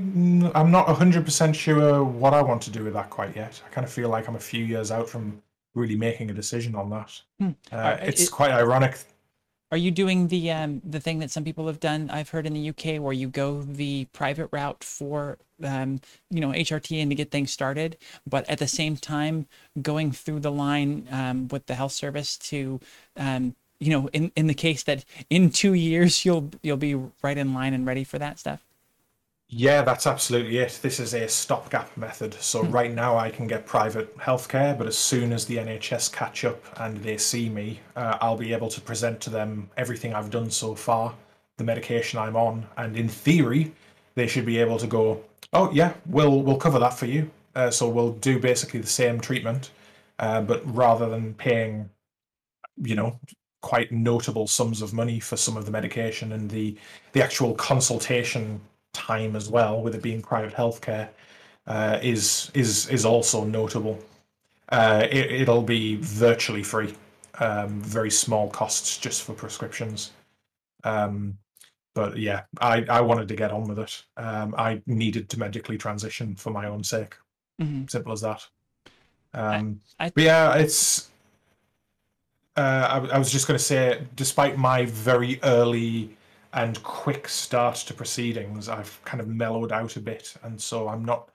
Speaker 2: I'm not hundred percent sure what I want to do with that quite yet. I kind of feel like I'm a few years out from really making a decision on that.
Speaker 1: Hmm.
Speaker 2: Uh, it's
Speaker 1: it-
Speaker 2: quite ironic.
Speaker 1: Are you doing the um, the thing that some people have done? I've heard in the UK where you go the private route for um, you know HRT and to get things started, but at the same time going through the line um, with the health service to um, you know in, in the case that in two years you'll you'll be right in line and ready for that stuff.
Speaker 2: Yeah, that's absolutely it. This is a stopgap method. So right now I can get private healthcare, but as soon as the NHS catch up and they see me, uh, I'll be able to present to them everything I've done so far, the medication I'm on, and in theory, they should be able to go, "Oh yeah, we'll we'll cover that for you." Uh, so we'll do basically the same treatment, uh, but rather than paying, you know, quite notable sums of money for some of the medication and the the actual consultation time as well, with it being private healthcare, uh, is is is also notable. Uh, it, it'll be virtually free, um, very small costs just for prescriptions. Um, but yeah, I, I wanted to get on with it. Um, I needed to medically transition for my own sake.
Speaker 1: hmm
Speaker 2: Simple as that. Um,
Speaker 1: I-
Speaker 2: but yeah, it's. Uh, I, I was just going to say, despite my very early and quick start to proceedings, I've kind of mellowed out a bit, and so I'm not.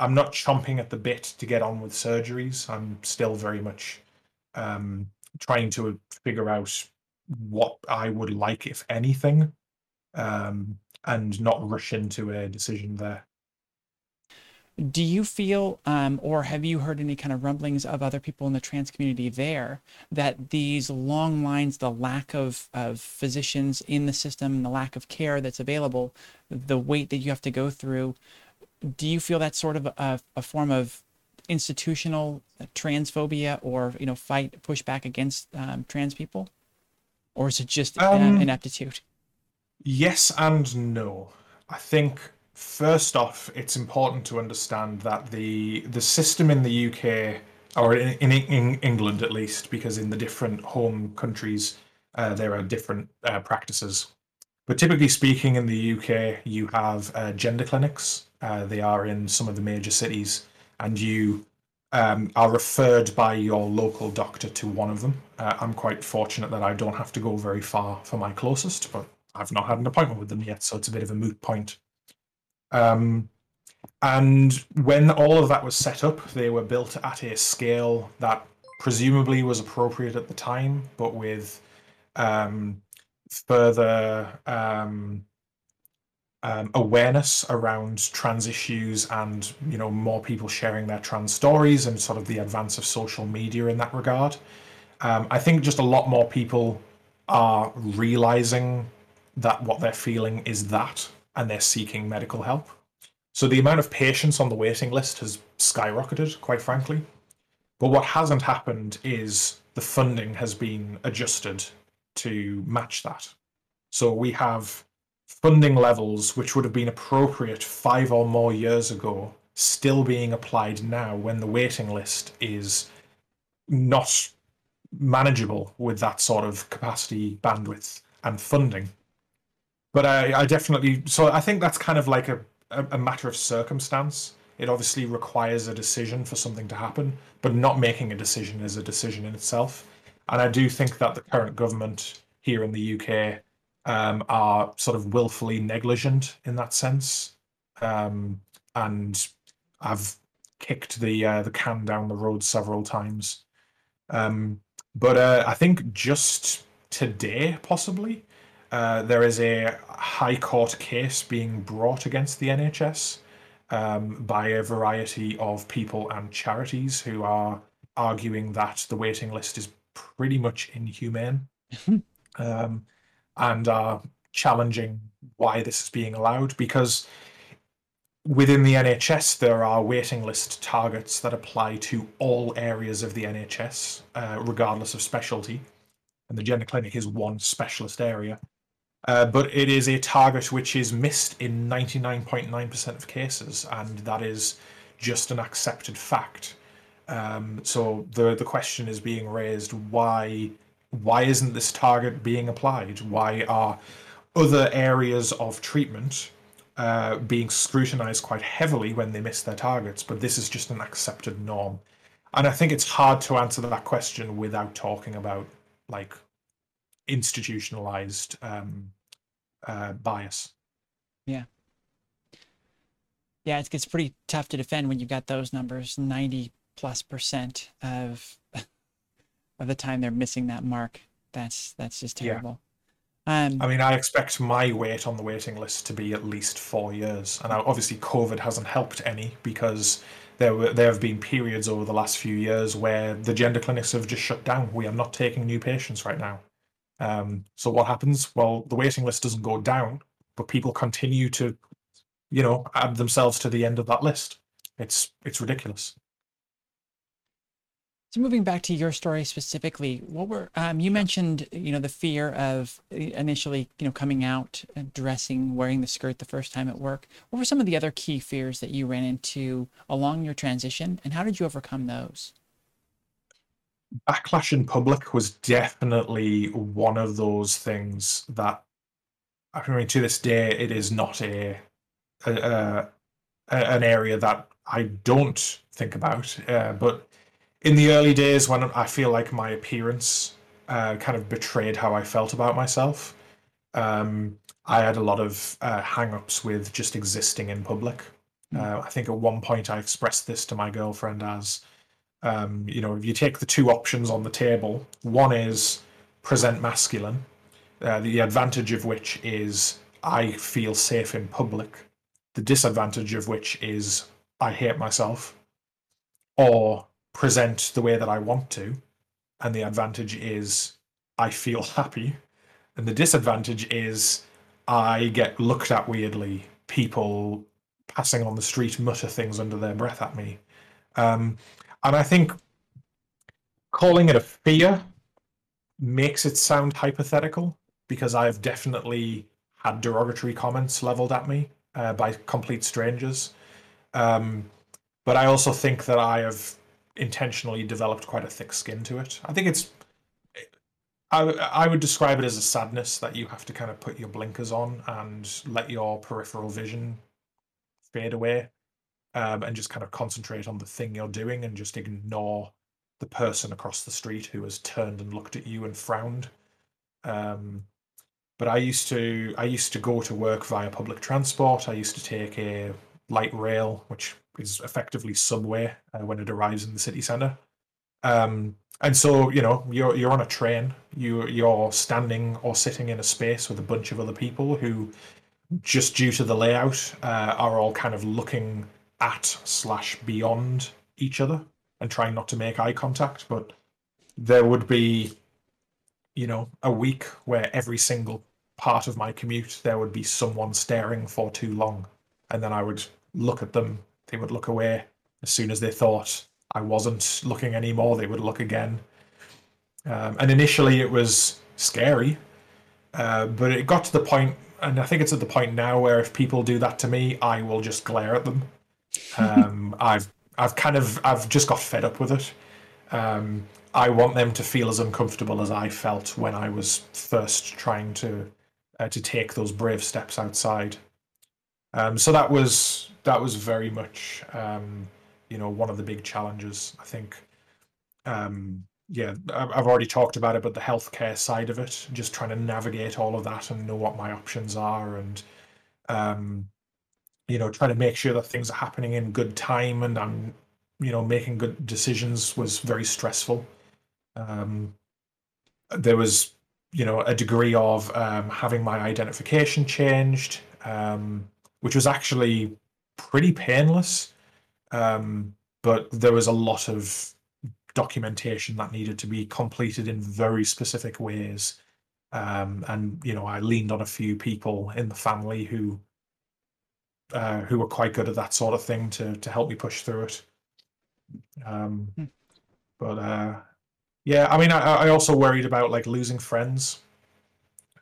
Speaker 2: I'm not chomping at the bit to get on with surgeries. I'm still very much um, trying to figure out what I would like, if anything, um, and not rush into a decision there.
Speaker 1: Do you feel, um, or have you heard any kind of rumblings of other people in the trans community there that these long lines, the lack of, of physicians in the system, the lack of care that's available, the wait that you have to go through, do you feel that's sort of a, a form of institutional transphobia or, you know, fight, push back against um, trans people? Or is it just
Speaker 2: Um,
Speaker 1: ineptitude?
Speaker 2: Yes and no. I think first off, it's important to understand that the the system in the UK or in, in, in England at least, because in the different home countries uh, there are different uh, practices. But typically speaking, in the UK, you have uh, gender clinics. Uh, they are in some of the major cities, and you um, are referred by your local doctor to one of them. Uh, I'm quite fortunate that I don't have to go very far for my closest, but I've not had an appointment with them yet, so it's a bit of a moot point. Um, and when all of that was set up, they were built at a scale that presumably was appropriate at the time, but with um, further um, um, awareness around trans issues and you know more people sharing their trans stories and sort of the advance of social media in that regard. Um, I think just a lot more people are realizing that what they're feeling is that and they're seeking medical help. So the amount of patients on the waiting list has skyrocketed, quite frankly. But what hasn't happened is the funding has been adjusted to match that. So we have funding levels which would have been appropriate five or more years ago still being applied now when the waiting list is not manageable with that sort of capacity, bandwidth, and funding. But I, I definitely so I think that's kind of like a, a, a matter of circumstance. It obviously requires a decision for something to happen, but not making a decision is a decision in itself. And I do think that the current government here in the UK um, are sort of willfully negligent in that sense, um, and I've kicked the uh, the can down the road several times. Um, but uh, I think just today, possibly, uh, there is a High Court case being brought against the NHS um, by a variety of people and charities who are arguing that the waiting list is pretty much inhumane um, and are challenging why this is being allowed because within the NHS there are waiting list targets that apply to all areas of the NHS, uh, regardless of specialty. And the gender clinic is one specialist area. Uh, but it is a target which is missed in 99.9% of cases, and that is just an accepted fact. Um, so the the question is being raised: why why isn't this target being applied? Why are other areas of treatment uh, being scrutinized quite heavily when they miss their targets, but this is just an accepted norm. And I think it's hard to answer that question without talking about like institutionalized um, uh, bias.
Speaker 1: Yeah. Yeah, it gets pretty tough to defend when you've got those numbers 90 plus percent of of the time they're missing that mark. That's that's just terrible.
Speaker 2: Um, I mean, I expect my wait on the waiting list to be at least four years, and obviously COVID hasn't helped any because there were there have been periods over the last few years where the gender clinics have just shut down. We are not taking new patients right now. Um, so what happens? Well, the waiting list doesn't go down, but people continue to, you know, add themselves to the end of that list. It's it's ridiculous.
Speaker 1: So moving back to your story specifically, what were um, you mentioned? You know, the fear of initially, you know, coming out, dressing, wearing the skirt the first time at work. What were some of the other key fears that you ran into along your transition, and how did you overcome those?
Speaker 2: Backlash in public was definitely one of those things that, I mean, to this day, it is not a, a, a an area that I don't think about, uh, but in the early days when I feel like my appearance uh, kind of betrayed how I felt about myself, um, I had a lot of uh, hang-ups with just existing in public. Mm. Uh, I think at one point I expressed this to my girlfriend as, um, you know, if you take the two options on the table, one is present masculine, uh, the advantage of which is I feel safe in public, the disadvantage of which is I hate myself, or present the way that I want to, and the advantage is I feel happy, and the disadvantage is I get looked at weirdly. People passing on the street mutter things under their breath at me, um, and I think calling it a fear makes it sound hypothetical because I've definitely had derogatory comments leveled at me uh, by complete strangers. Um, but I also think that I have intentionally developed quite a thick skin to it. I think it's. I, I would describe it as a sadness that you have to kind of put your blinkers on and let your peripheral vision fade away um, and just kind of concentrate on the thing you're doing and just ignore the person across the street who has turned and looked at you and frowned. Um, but I used to I used to go to work via public transport. I used to take a light rail, which is effectively subway uh, when it arrives in the city centre. Um, and so you know you're you're on a train. You you're standing or sitting in a space with a bunch of other people who, just due to the layout, uh, are all kind of looking at slash beyond each other and trying not to make eye contact. But there would be, you know, a week where every single part of my commute there would be someone staring for too long, and then I would look at them they would look away. As soon as they thought I wasn't looking anymore, they would look again. Um, and initially it was scary, uh, but it got to the point, and I think it's at the point now where if people do that to me, I will just glare at them. Um, I've I've kind of I've just got fed up with it. Um, I want them to feel as uncomfortable as I felt when I was first trying to uh, to take those brave steps outside. Um, so that was that was very much um, you know one of the big challenges. I think um, yeah, I've already talked about it, but the healthcare side of it, just trying to navigate all of that and know what my options are, and um, you know, trying to make sure that things are happening in good time and I'm, you know, making good decisions was very stressful. Um, there was, you know, a degree of um, having my identification changed, um, which was actually pretty painless. Um, but there was a lot of documentation that needed to be completed in very specific ways. Um, and you know, I leaned on a few people in the family who uh, who were quite good at that sort of thing to to help me push through it. Um, hmm. But uh, yeah, I mean, I, I also worried about like losing friends.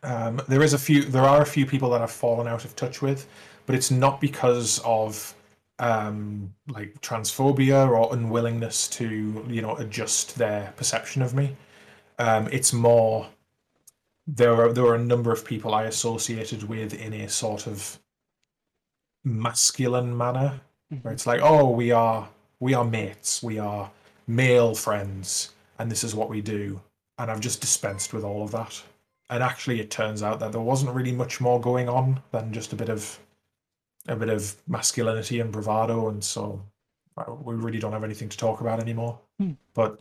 Speaker 2: Um, there is a few, there are a few people that I've fallen out of touch with, but it's not because of um, like transphobia or unwillingness to you know adjust their perception of me. Um, it's more there were there were a number of people I associated with in a sort of masculine manner, where it's like, oh, we are we are mates, we are male friends, and this is what we do. And I've just dispensed with all of that. And actually, it turns out that there wasn't really much more going on than just a bit of a bit of masculinity and bravado, and so uh, we really don't have anything to talk about anymore.
Speaker 1: Hmm.
Speaker 2: But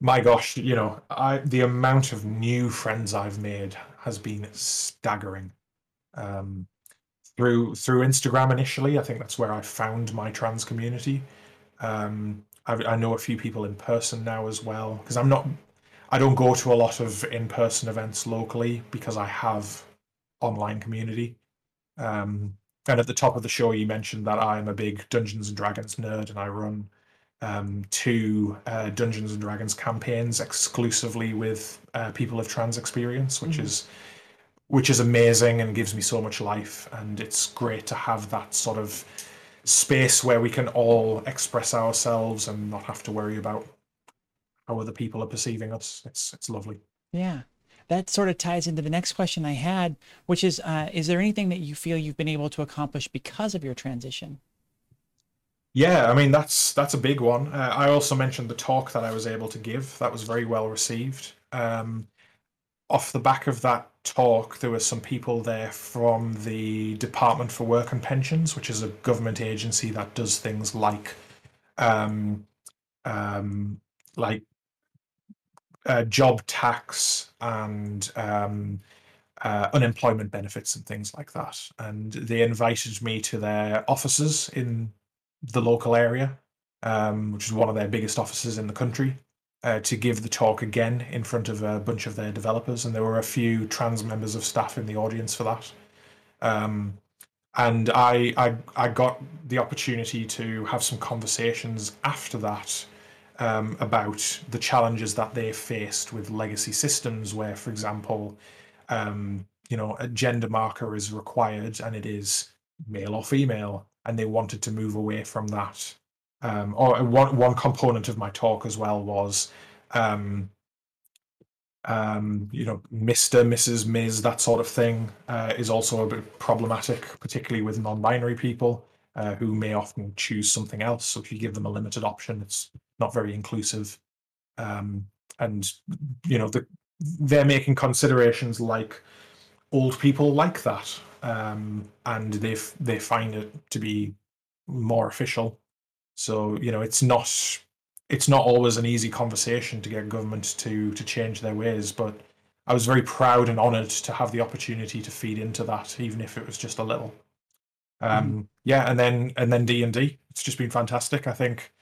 Speaker 2: my gosh, you know, I the amount of new friends I've made has been staggering. Um, through through Instagram initially, I think that's where I found my trans community. Um, I, I know a few people in person now as well because I'm not, I don't go to a lot of in person events locally because I have online community. Um, and at the top of the show, you mentioned that I'm a big Dungeons and Dragons nerd and I run um, two uh, Dungeons and Dragons campaigns exclusively with uh, people of trans experience, which
Speaker 1: Mhm.
Speaker 2: is which is amazing and gives me so much life. And it's great to have that sort of space where we can all express ourselves and not have to worry about how other people are perceiving us. It's it's lovely.
Speaker 1: Yeah. That sort of ties into the next question I had, which is uh, Is there anything that you feel you've been able to accomplish because of your transition?
Speaker 2: Yeah, I mean that's that's a big one. Uh, I also mentioned the talk that I was able to give. That was very well received. Um, off the back of that talk, there were some people there from the Department for Work and Pensions, which is a government agency that does things like, um, um, like uh, job tax and um, uh, unemployment benefits and things like that. And they invited me to their offices in the local area, um, which is one of their biggest offices in the country, uh, to give the talk again in front of a bunch of their developers. And there were a few trans members of staff in the audience for that. Um, and I, I, I got the opportunity to have some conversations after that um, about the challenges that they faced with legacy systems, where, for example, um, you know, a gender marker is required and it is male or female, and they wanted to move away from that. Um, or one one component of my talk as well was, um, um, you know, Mister, Mrs, Ms, that sort of thing uh, is also a bit problematic, particularly with non-binary people uh, who may often choose something else. So if you give them a limited option, it's not very inclusive. Um, and you know, the, they're making considerations like old people like that, um, and they f- they find it to be more official. So you know, it's not it's not always an easy conversation to get government to to change their ways, but I was very proud and honoured to have the opportunity to feed into that, even if it was just a little. Um, Yeah, and then and then D and D. It's just been fantastic. I think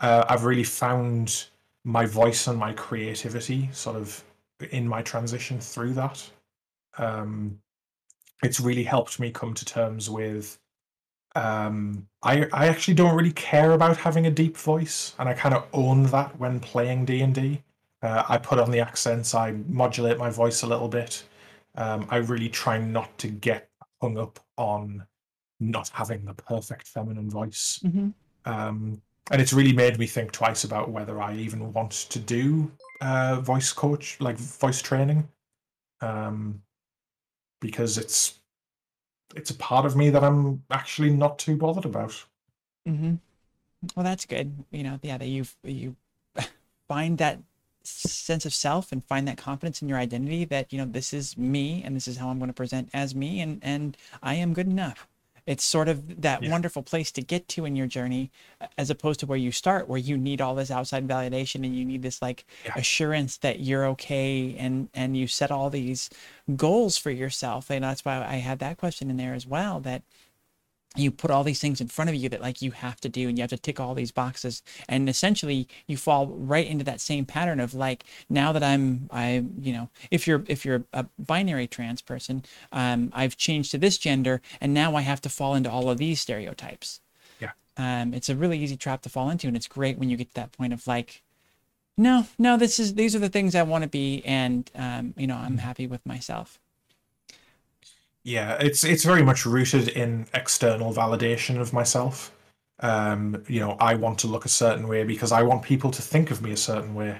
Speaker 2: uh, I've really found my voice and my creativity sort of in my transition through that. Um, it's really helped me come to terms with um i i actually don't really care about having a deep voice and i kind of own that when playing d&d uh, i put on the accents i modulate my voice a little bit. Um, i really try not to get hung up on not having the perfect feminine voice.
Speaker 1: Mm-hmm.
Speaker 2: um, and it's really made me think twice about whether i even want to do uh, voice coach like voice training. Um, because it's it's a part of me that I'm actually not too bothered about.
Speaker 1: Mm-hmm. Well, that's good. You know, yeah, that you you find that sense of self and find that confidence in your identity that you know this is me and this is how I'm going to present as me and and I am good enough. It's sort of that
Speaker 2: Yeah.
Speaker 1: wonderful place to get to in your journey, as opposed to where you start, where you need all this outside validation and you need this like
Speaker 2: Yeah.
Speaker 1: assurance that you're okay and and you set all these goals for yourself. And that's why I had that question in there as well. That you put all these things in front of you that like you have to do and you have to tick all these boxes. And essentially you fall right into that same pattern of like now that i'm i you know if you're if you're a binary trans person um i've changed to this gender and now i have to fall into all of these stereotypes.
Speaker 2: Yeah.
Speaker 1: um it's a really easy trap to fall into and it's great when you get to that point of like no no this is these are the things i want to be and um you know i'm happy with myself
Speaker 2: Yeah, it's it's very much rooted in external validation of myself. Um, you know, I want to look a certain way because I want people to think of me a certain way.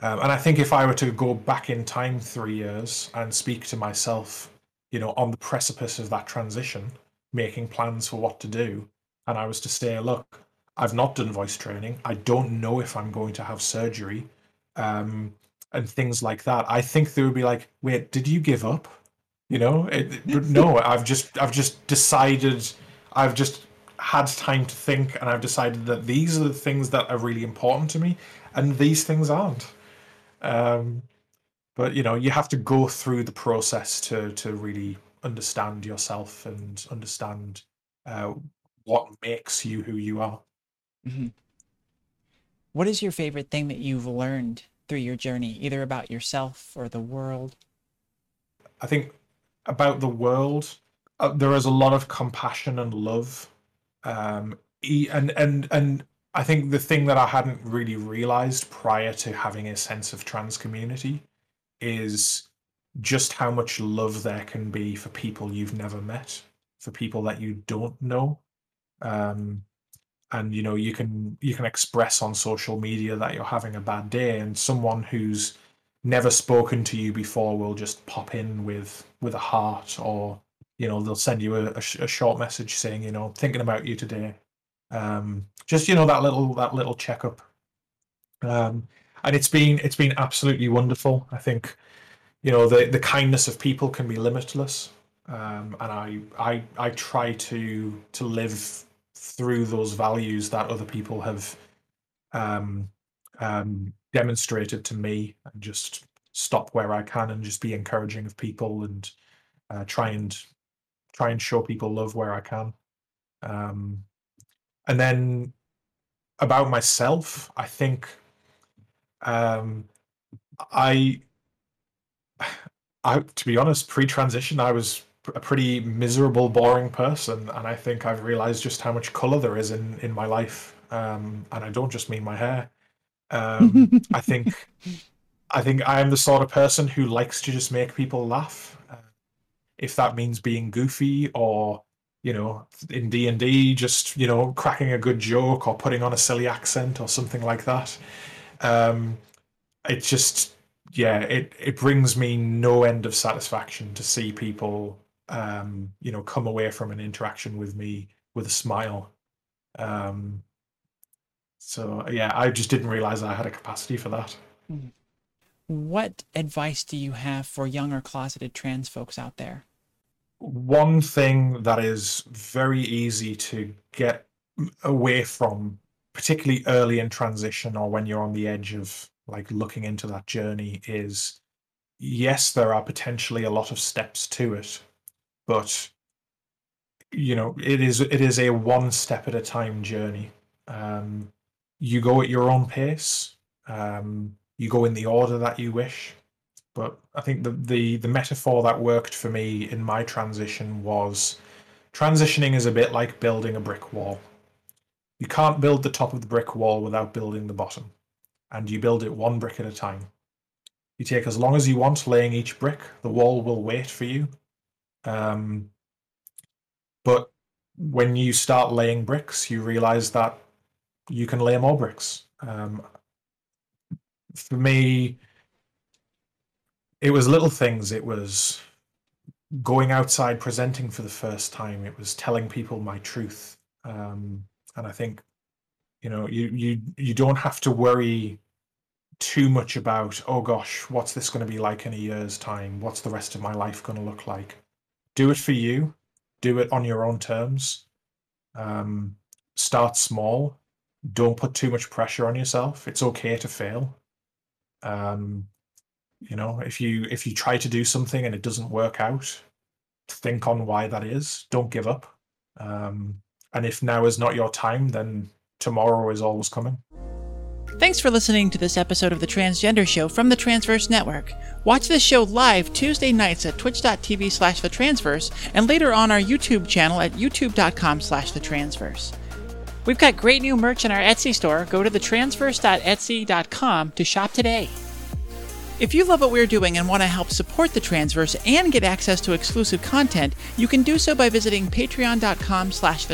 Speaker 2: Um, and I think if I were to go back in time three years and speak to myself, you know, on the precipice of that transition, making plans for what to do, and I was to say, look, I've not done voice training. I don't know if I'm going to have surgery, um, and things like that. I think they would be like, wait, did you give up? You know, it, no, I've just I've just decided I've just had time to think and I've decided that these are the things that are really important to me and these things aren't. Um, but you know, you have to go through the process to to really understand yourself and understand uh, what makes you who you are.
Speaker 1: Mm-hmm. What is your favorite thing that you've learned through your journey, either about yourself or the world?
Speaker 2: I think about the world, uh, there is a lot of compassion and love, um, and and and I think the thing that I hadn't really realized prior to having a sense of trans community is just how much love there can be for people you've never met, for people that you don't know. Um, and you know, you can you can express on social media that you're having a bad day, and someone who's never spoken to you before will just pop in with with a heart, or you know, they'll send you a, a, a short message saying, you know, thinking about you today. Um, just you know that little that little checkup. Um, and it's been it's been absolutely wonderful. I think you know the the kindness of people can be limitless, um, and I I I try to to live through those values that other people have um, um, demonstrated to me, and just stop where I can and just be encouraging of people and uh, try and try and show people love where I can. Um, and then about myself, I think um, I, I to be honest, pre-transition, I was a pretty miserable, boring person, and I think I've realized just how much color there is in in my life. Um, and I don't just mean my hair. Um, I think, I think I am the sort of person who likes to just make people laugh. Uh, if that means being goofy or you know in d&d just you know cracking a good joke or putting on a silly accent or something like that um it just yeah it it brings me no end of satisfaction to see people um you know come away from an interaction with me with a smile um so yeah i just didn't realize i had a capacity for that
Speaker 1: hmm. What advice do you have for younger closeted trans folks out there
Speaker 2: one thing that is very easy to get away from, particularly early in transition or when you're on the edge of like looking into that journey, is yes, there are potentially a lot of steps to it, but you know it is it is a one step at a time journey. Um, you go at your own pace. Um, you go in the order that you wish. But I think the, the the metaphor that worked for me in my transition was transitioning is a bit like building a brick wall. You can't build the top of the brick wall without building the bottom, and you build it one brick at a time. You take as long as you want laying each brick. The wall will wait for you. Um, but when you start laying bricks, you realize that you can lay more bricks. Um, for me, it was little things. It was going outside presenting for the first time. It was telling people my truth. Um, and I think, you know, you you you don't have to worry too much about, oh gosh, what's this going to be like in a year's time? What's the rest of my life going to look like? Do it for you. Do it on your own terms. Um, start small. Don't put too much pressure on yourself. It's okay to fail. Um, you know, if you if you try to do something and it doesn't work out, think on why that is. Don't give up. Um, and if now is not your time, then tomorrow is always coming.
Speaker 1: Thanks for listening to this episode of The Transgender Show from the Transverse Network. Watch this show live Tuesday nights at twitch.tv slash the transverse and later on our YouTube channel at youtube.com slash the transverse. We've got great new merch in our Etsy store. Go to thetransverse.etsy.com to shop today. If you love what we're doing and want to help support the Transverse and get access to exclusive content, you can do so by visiting patreon.com slash.